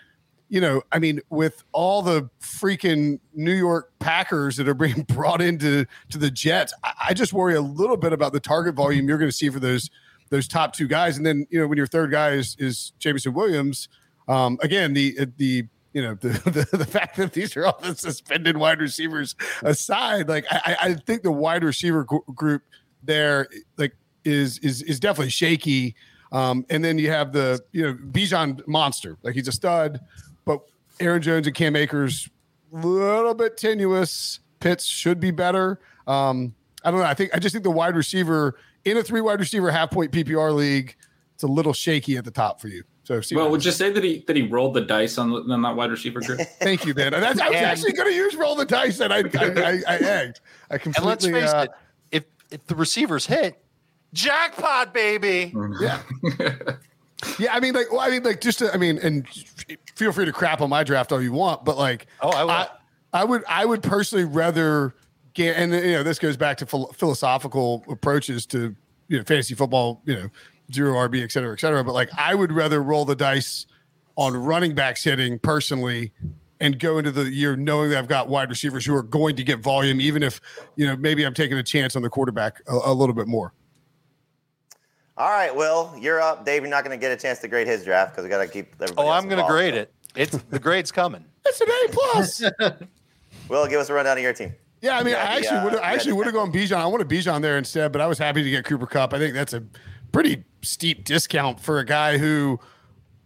you know, I mean, with all the freaking New York Packers that are being brought into to the Jets, I, I just worry a little bit about the target volume you're going to see for those those top two guys. And then you know, when your third guy is is Jameson Williams, um, again, the the you know the, the the fact that these are all the suspended wide receivers aside, like I, I- I think the wide receiver group there like is is is definitely shaky. Um, and then you have the you know Bijan monster, like he's a stud, but Aaron Jones and Cam Akers a little bit tenuous. Pitts should be better. Um, I don't know. I think I just think the wide receiver in a three wide receiver half point PPR league, it's a little shaky at the top for you. So see Well, would you say that he that he rolled the dice on, on that wide receiver group? thank you, Ben. That's, I was And- actually going to use roll the dice, and I I, I, I egged. I And completely. let's face uh, it, if if the receivers hit, jackpot, baby. Yeah. yeah, I mean, like, well, I mean, like, just, to, I mean, and feel free to crap on my draft all you want, but like, Oh, I. I, I would, I would personally rather get, and you know, this goes back to phil- philosophical approaches to you know fantasy football, you know, zero RB, et cetera, et cetera. But like, I would rather roll the dice on running backs hitting personally. And go into the year knowing that I've got wide receivers who are going to get volume, even if you know maybe I'm taking a chance on the quarterback a, a little bit more. All right, Will, you're up. Dave, you're not going to get a chance to grade his draft because we got to keep everybody. Oh, else I'm going to involved. grade it. It's the grade's coming. It's an A plus. Will, give us a rundown of your team. Yeah, I mean, Yeah, I actually uh, would I actually yeah. would have gone Bijan. I wanted Bijan there instead, but I was happy to get Cooper Kupp. I think that's a pretty steep discount for a guy who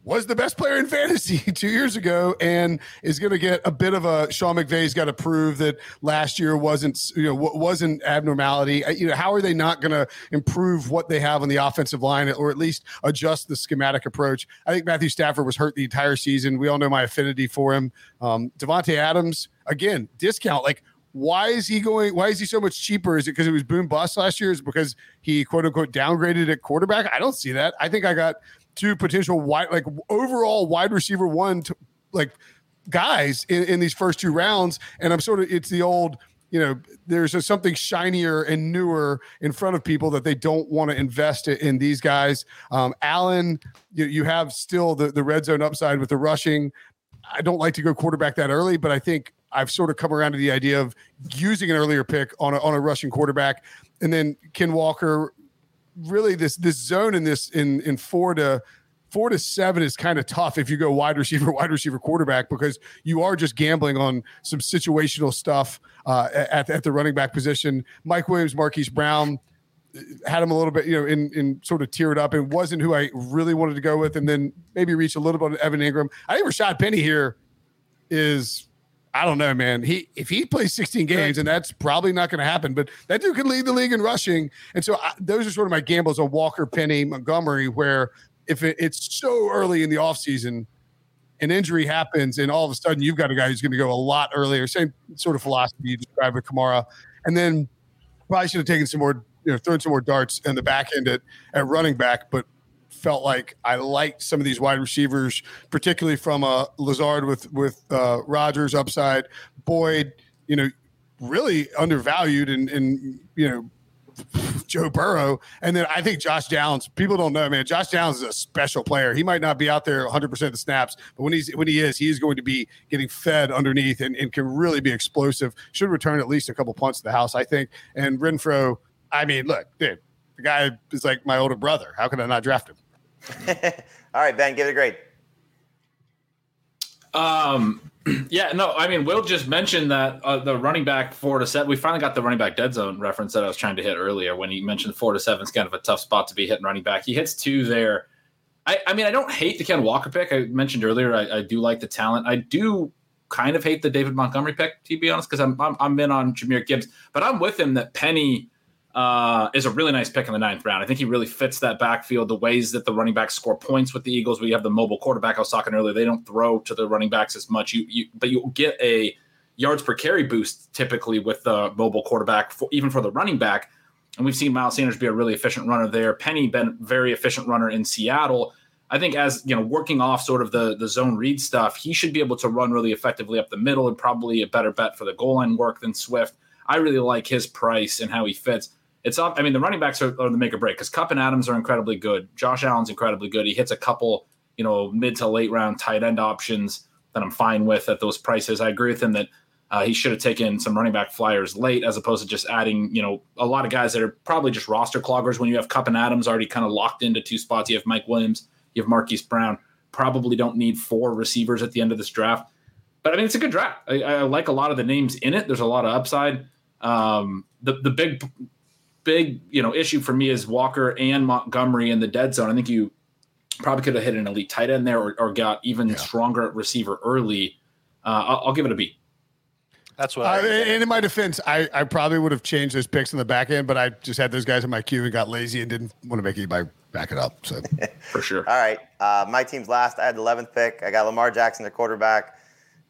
was the best player in fantasy two years ago and is going to get a bit of a Sean McVay's got to prove that last year wasn't you know wasn't abnormality. You know how are they not going to improve what they have on the offensive line or at least adjust the schematic approach? I think Matthew Stafford was hurt the entire season. We all know my affinity for him. Um, Davante Adams again discount like. Why is he going? Why is he so much cheaper? Is it because it was boom bust last year? Is because he quote unquote downgraded at quarterback? I don't see that. I think I got two potential wide, like overall wide receiver one, to, like guys in, in these first two rounds. And I'm sort of, it's the old, you know, there's something shinier and newer in front of people that they don't want to invest in, in these guys. Um, Allen, you, you have still the, the red zone upside with the rushing. I don't like to go quarterback that early, but I think I've sort of come around to the idea of using an earlier pick on a, on a rushing quarterback. And then Ken Walker, really this this zone in this in in four to four to seven is kind of tough if you go wide receiver, wide receiver, quarterback because you are just gambling on some situational stuff uh, at at the running back position. Mike Williams, Marquise Brown uh, had him a little bit, you know, in in sort of tiered up. It wasn't who I really wanted to go with, and then maybe reach a little bit of Evan Engram. I think Rashaad Penny here is. I don't know, man. He if he plays 16 games, and that's probably not going to happen, but that dude can lead the league in rushing. And so I, those are sort of my gambles on Walker, Penny, Montgomery, where if it, it's so early in the offseason, an injury happens, and all of a sudden you've got a guy who's going to go a lot earlier. Same sort of philosophy you described with Kamara. And then probably should have taken some more, you know, thrown some more darts in the back end at, at running back, but felt like I liked some of these wide receivers, particularly from uh, Lazard with with uh, Rodgers upside, Boyd, you know, really undervalued, and and you know. Joe Burrow, and then I think Josh Downs. People don't know, man. Josh Downs is a special player. He might not be out there 100 percent of the snaps, but when he's when he is, he is going to be getting fed underneath and, and can really be explosive. Should return at least a couple punts to the house, I think. And Renfrow, I mean, look, dude, the guy is like my older brother. How can I not draft him? All right, Ben, give it a grade. Um, yeah, no, I mean, Will just mentioned that uh, the running back four to seven. We finally got the running back dead zone reference that I was trying to hit earlier when he mentioned four to seven is kind of a tough spot to be hitting running back. He hits two there. I, I mean, I don't hate the Ken Walker pick. I mentioned earlier, I, I do like the talent. I do kind of hate the David Montgomery pick, to be honest, because I'm, I'm I'm in on Jahmyr Gibbs, but I'm with him that Penny uh, is a really nice pick in the ninth round. I think he really fits that backfield. The ways that the running backs score points with the Eagles, we have the mobile quarterback I was talking earlier. They don't throw to the running backs as much. You, you but you get a yards per carry boost typically with the mobile quarterback, for, even for the running back. And we've seen Miles Sanders be a really efficient runner there. Penny been very efficient runner in Seattle. I think as you know, working off sort of the the zone read stuff, he should be able to run really effectively up the middle and probably a better bet for the goal line work than Swift. I really like his price and how he fits. It's up. I mean, the running backs are, are the make or break because Kupp and Adams are incredibly good. Josh Allen's incredibly good. He hits a couple, you know, mid to late round tight end options that I'm fine with at those prices. I agree with him that uh, he should have taken some running back flyers late as opposed to just adding, you know, a lot of guys that are probably just roster cloggers when you have Kupp and Adams already kind of locked into two spots. You have Mike Williams, you have Marquise Brown. Probably don't need four receivers at the end of this draft. But I mean, it's a good draft. I, I like a lot of the names in it. There's a lot of upside. Um, the the big big you know issue for me is Walker and Montgomery in the dead zone. I think you probably could have hit an elite tight end there or, or got even stronger at receiver early. Uh, I'll, I'll give it a B. That's what. Uh, I, and in my defense, I, I probably would have changed those picks in the back end, but I just had those guys in my queue and got lazy and didn't want to make anybody back it up. So For sure. All right. Uh, my team's last. I had the 11th pick. I got Lamar Jackson at quarterback,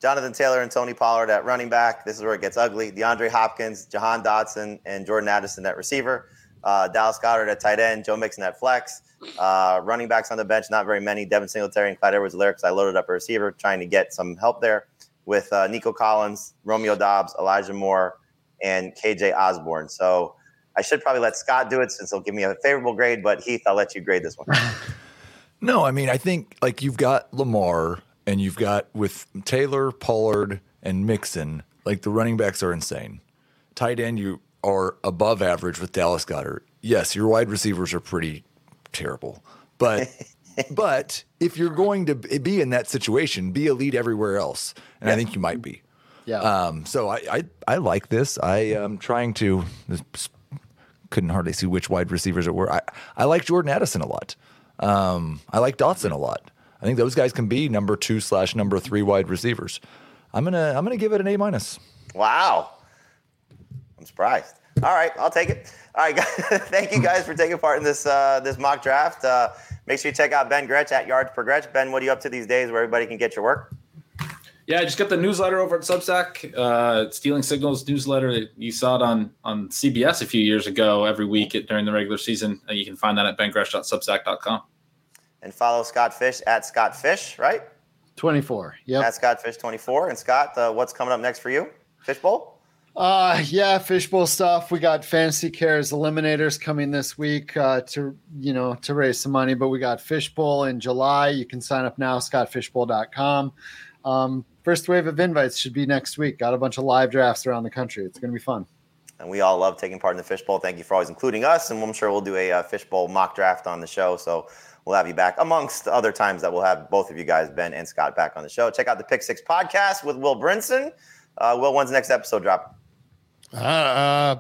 Jonathan Taylor and Tony Pollard at running back. This is where it gets ugly. DeAndre Hopkins, Jahan Dotson, and Jordan Addison at receiver. Uh, Dallas Goedert at tight end, Joe Mixon at flex. Uh, running backs on the bench, not very many. Devin Singletary and Clyde Edwards because I loaded up a receiver trying to get some help there with uh, Nico Collins, Romeo Doubs, Elijah Moore, and KJ Osborn. So I should probably let Scott do it since he'll give me a favorable grade, but Heath, I'll let you grade this one. No, I mean, I think like you've got Lamar and you've got with Taylor, Pollard, and Mixon, like the running backs are insane. Tight end, you are above average with Dallas Goedert. Yes, your wide receivers are pretty terrible, but but if you're going to be in that situation, be elite everywhere else, and I think you might be. Yeah. Um, so I, I I like this. I am trying to couldn't hardly see which wide receivers it were. I, I like Jordan Addison a lot. Um, I like Dotson a lot. I think those guys can be number two slash number three wide receivers. I'm gonna I'm gonna give it an A minus. Wow. I'm surprised. All right, I'll take it. All right, guys, thank you guys for taking part in this uh, this mock draft. Uh, make sure you check out Ben Gretch at Yards Per Gretch. Ben, what are you up to these days where everybody can get your work? Yeah, I just got the newsletter over at Substack, uh, Stealing Signals newsletter. You saw it on on CBS a few years ago every week at, during the regular season. Uh, you can find that at bengretch.substack.com. And follow Scott Fish at Scott Fish, right? 24. Yeah. At Scott Fish 24. And Scott, uh, what's coming up next for you? Fishbowl? Uh yeah, fishbowl stuff. We got Fantasy Cares Eliminators coming this week uh, to you know to raise some money, but we got Fishbowl in July. You can sign up now, scottfishbowl.com. Um, first wave of invites should be next week. Got a bunch of live drafts around the country. It's going to be fun. And we all love taking part in the fishbowl. Thank you for always including us. And I'm sure we'll do a uh, fishbowl mock draft on the show. So we'll have you back amongst other times that we'll have both of you guys, Ben and Scott, back on the show. Check out the Pick Six podcast with Will Brinson. Uh, Will, when's the next episode drop? Uh, uh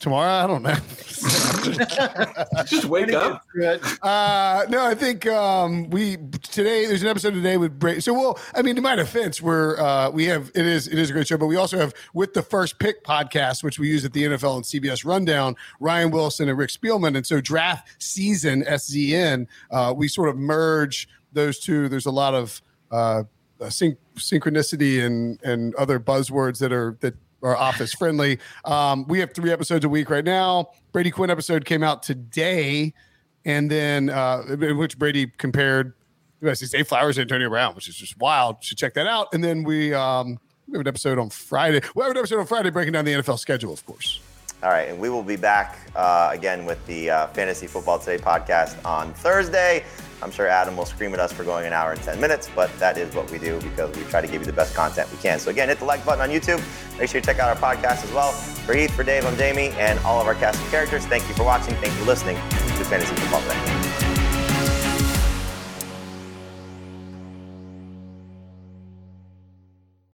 tomorrow, I don't know. Just wake up. Uh, no, I think um, we today there's an episode today with Brady. So, well, I mean, to my defense, we're uh, we have it is it is a great show, but we also have with the first pick podcast, which we use at the NFL and CBS Rundown, Ryan Wilson and Rick Spielman, and so draft season SZN, uh, we sort of merge those two. There's a lot of uh, syn- synchronicity and and other buzzwords that are that are office friendly. Um, we have three episodes a week right now. Brady Quinn episode came out today, and then uh, in which Brady compared Zay Flowers and Antonio Brown, which is just wild. You should check that out. And then we um, we have an episode on Friday. We have an episode on Friday breaking down the NFL schedule, of course. All right, and we will be back uh, again with the uh, Fantasy Football Today podcast on Thursday. I'm sure Adam will scream at us for going an hour and 10 minutes, but that is what we do because we try to give you the best content we can. So, again, hit the like button on YouTube. Make sure you check out our podcast as well. For Heath, for Dave, I'm Jamey, and all of our cast of characters. Thank you for watching. Thank you for listening to Fantasy Football Today.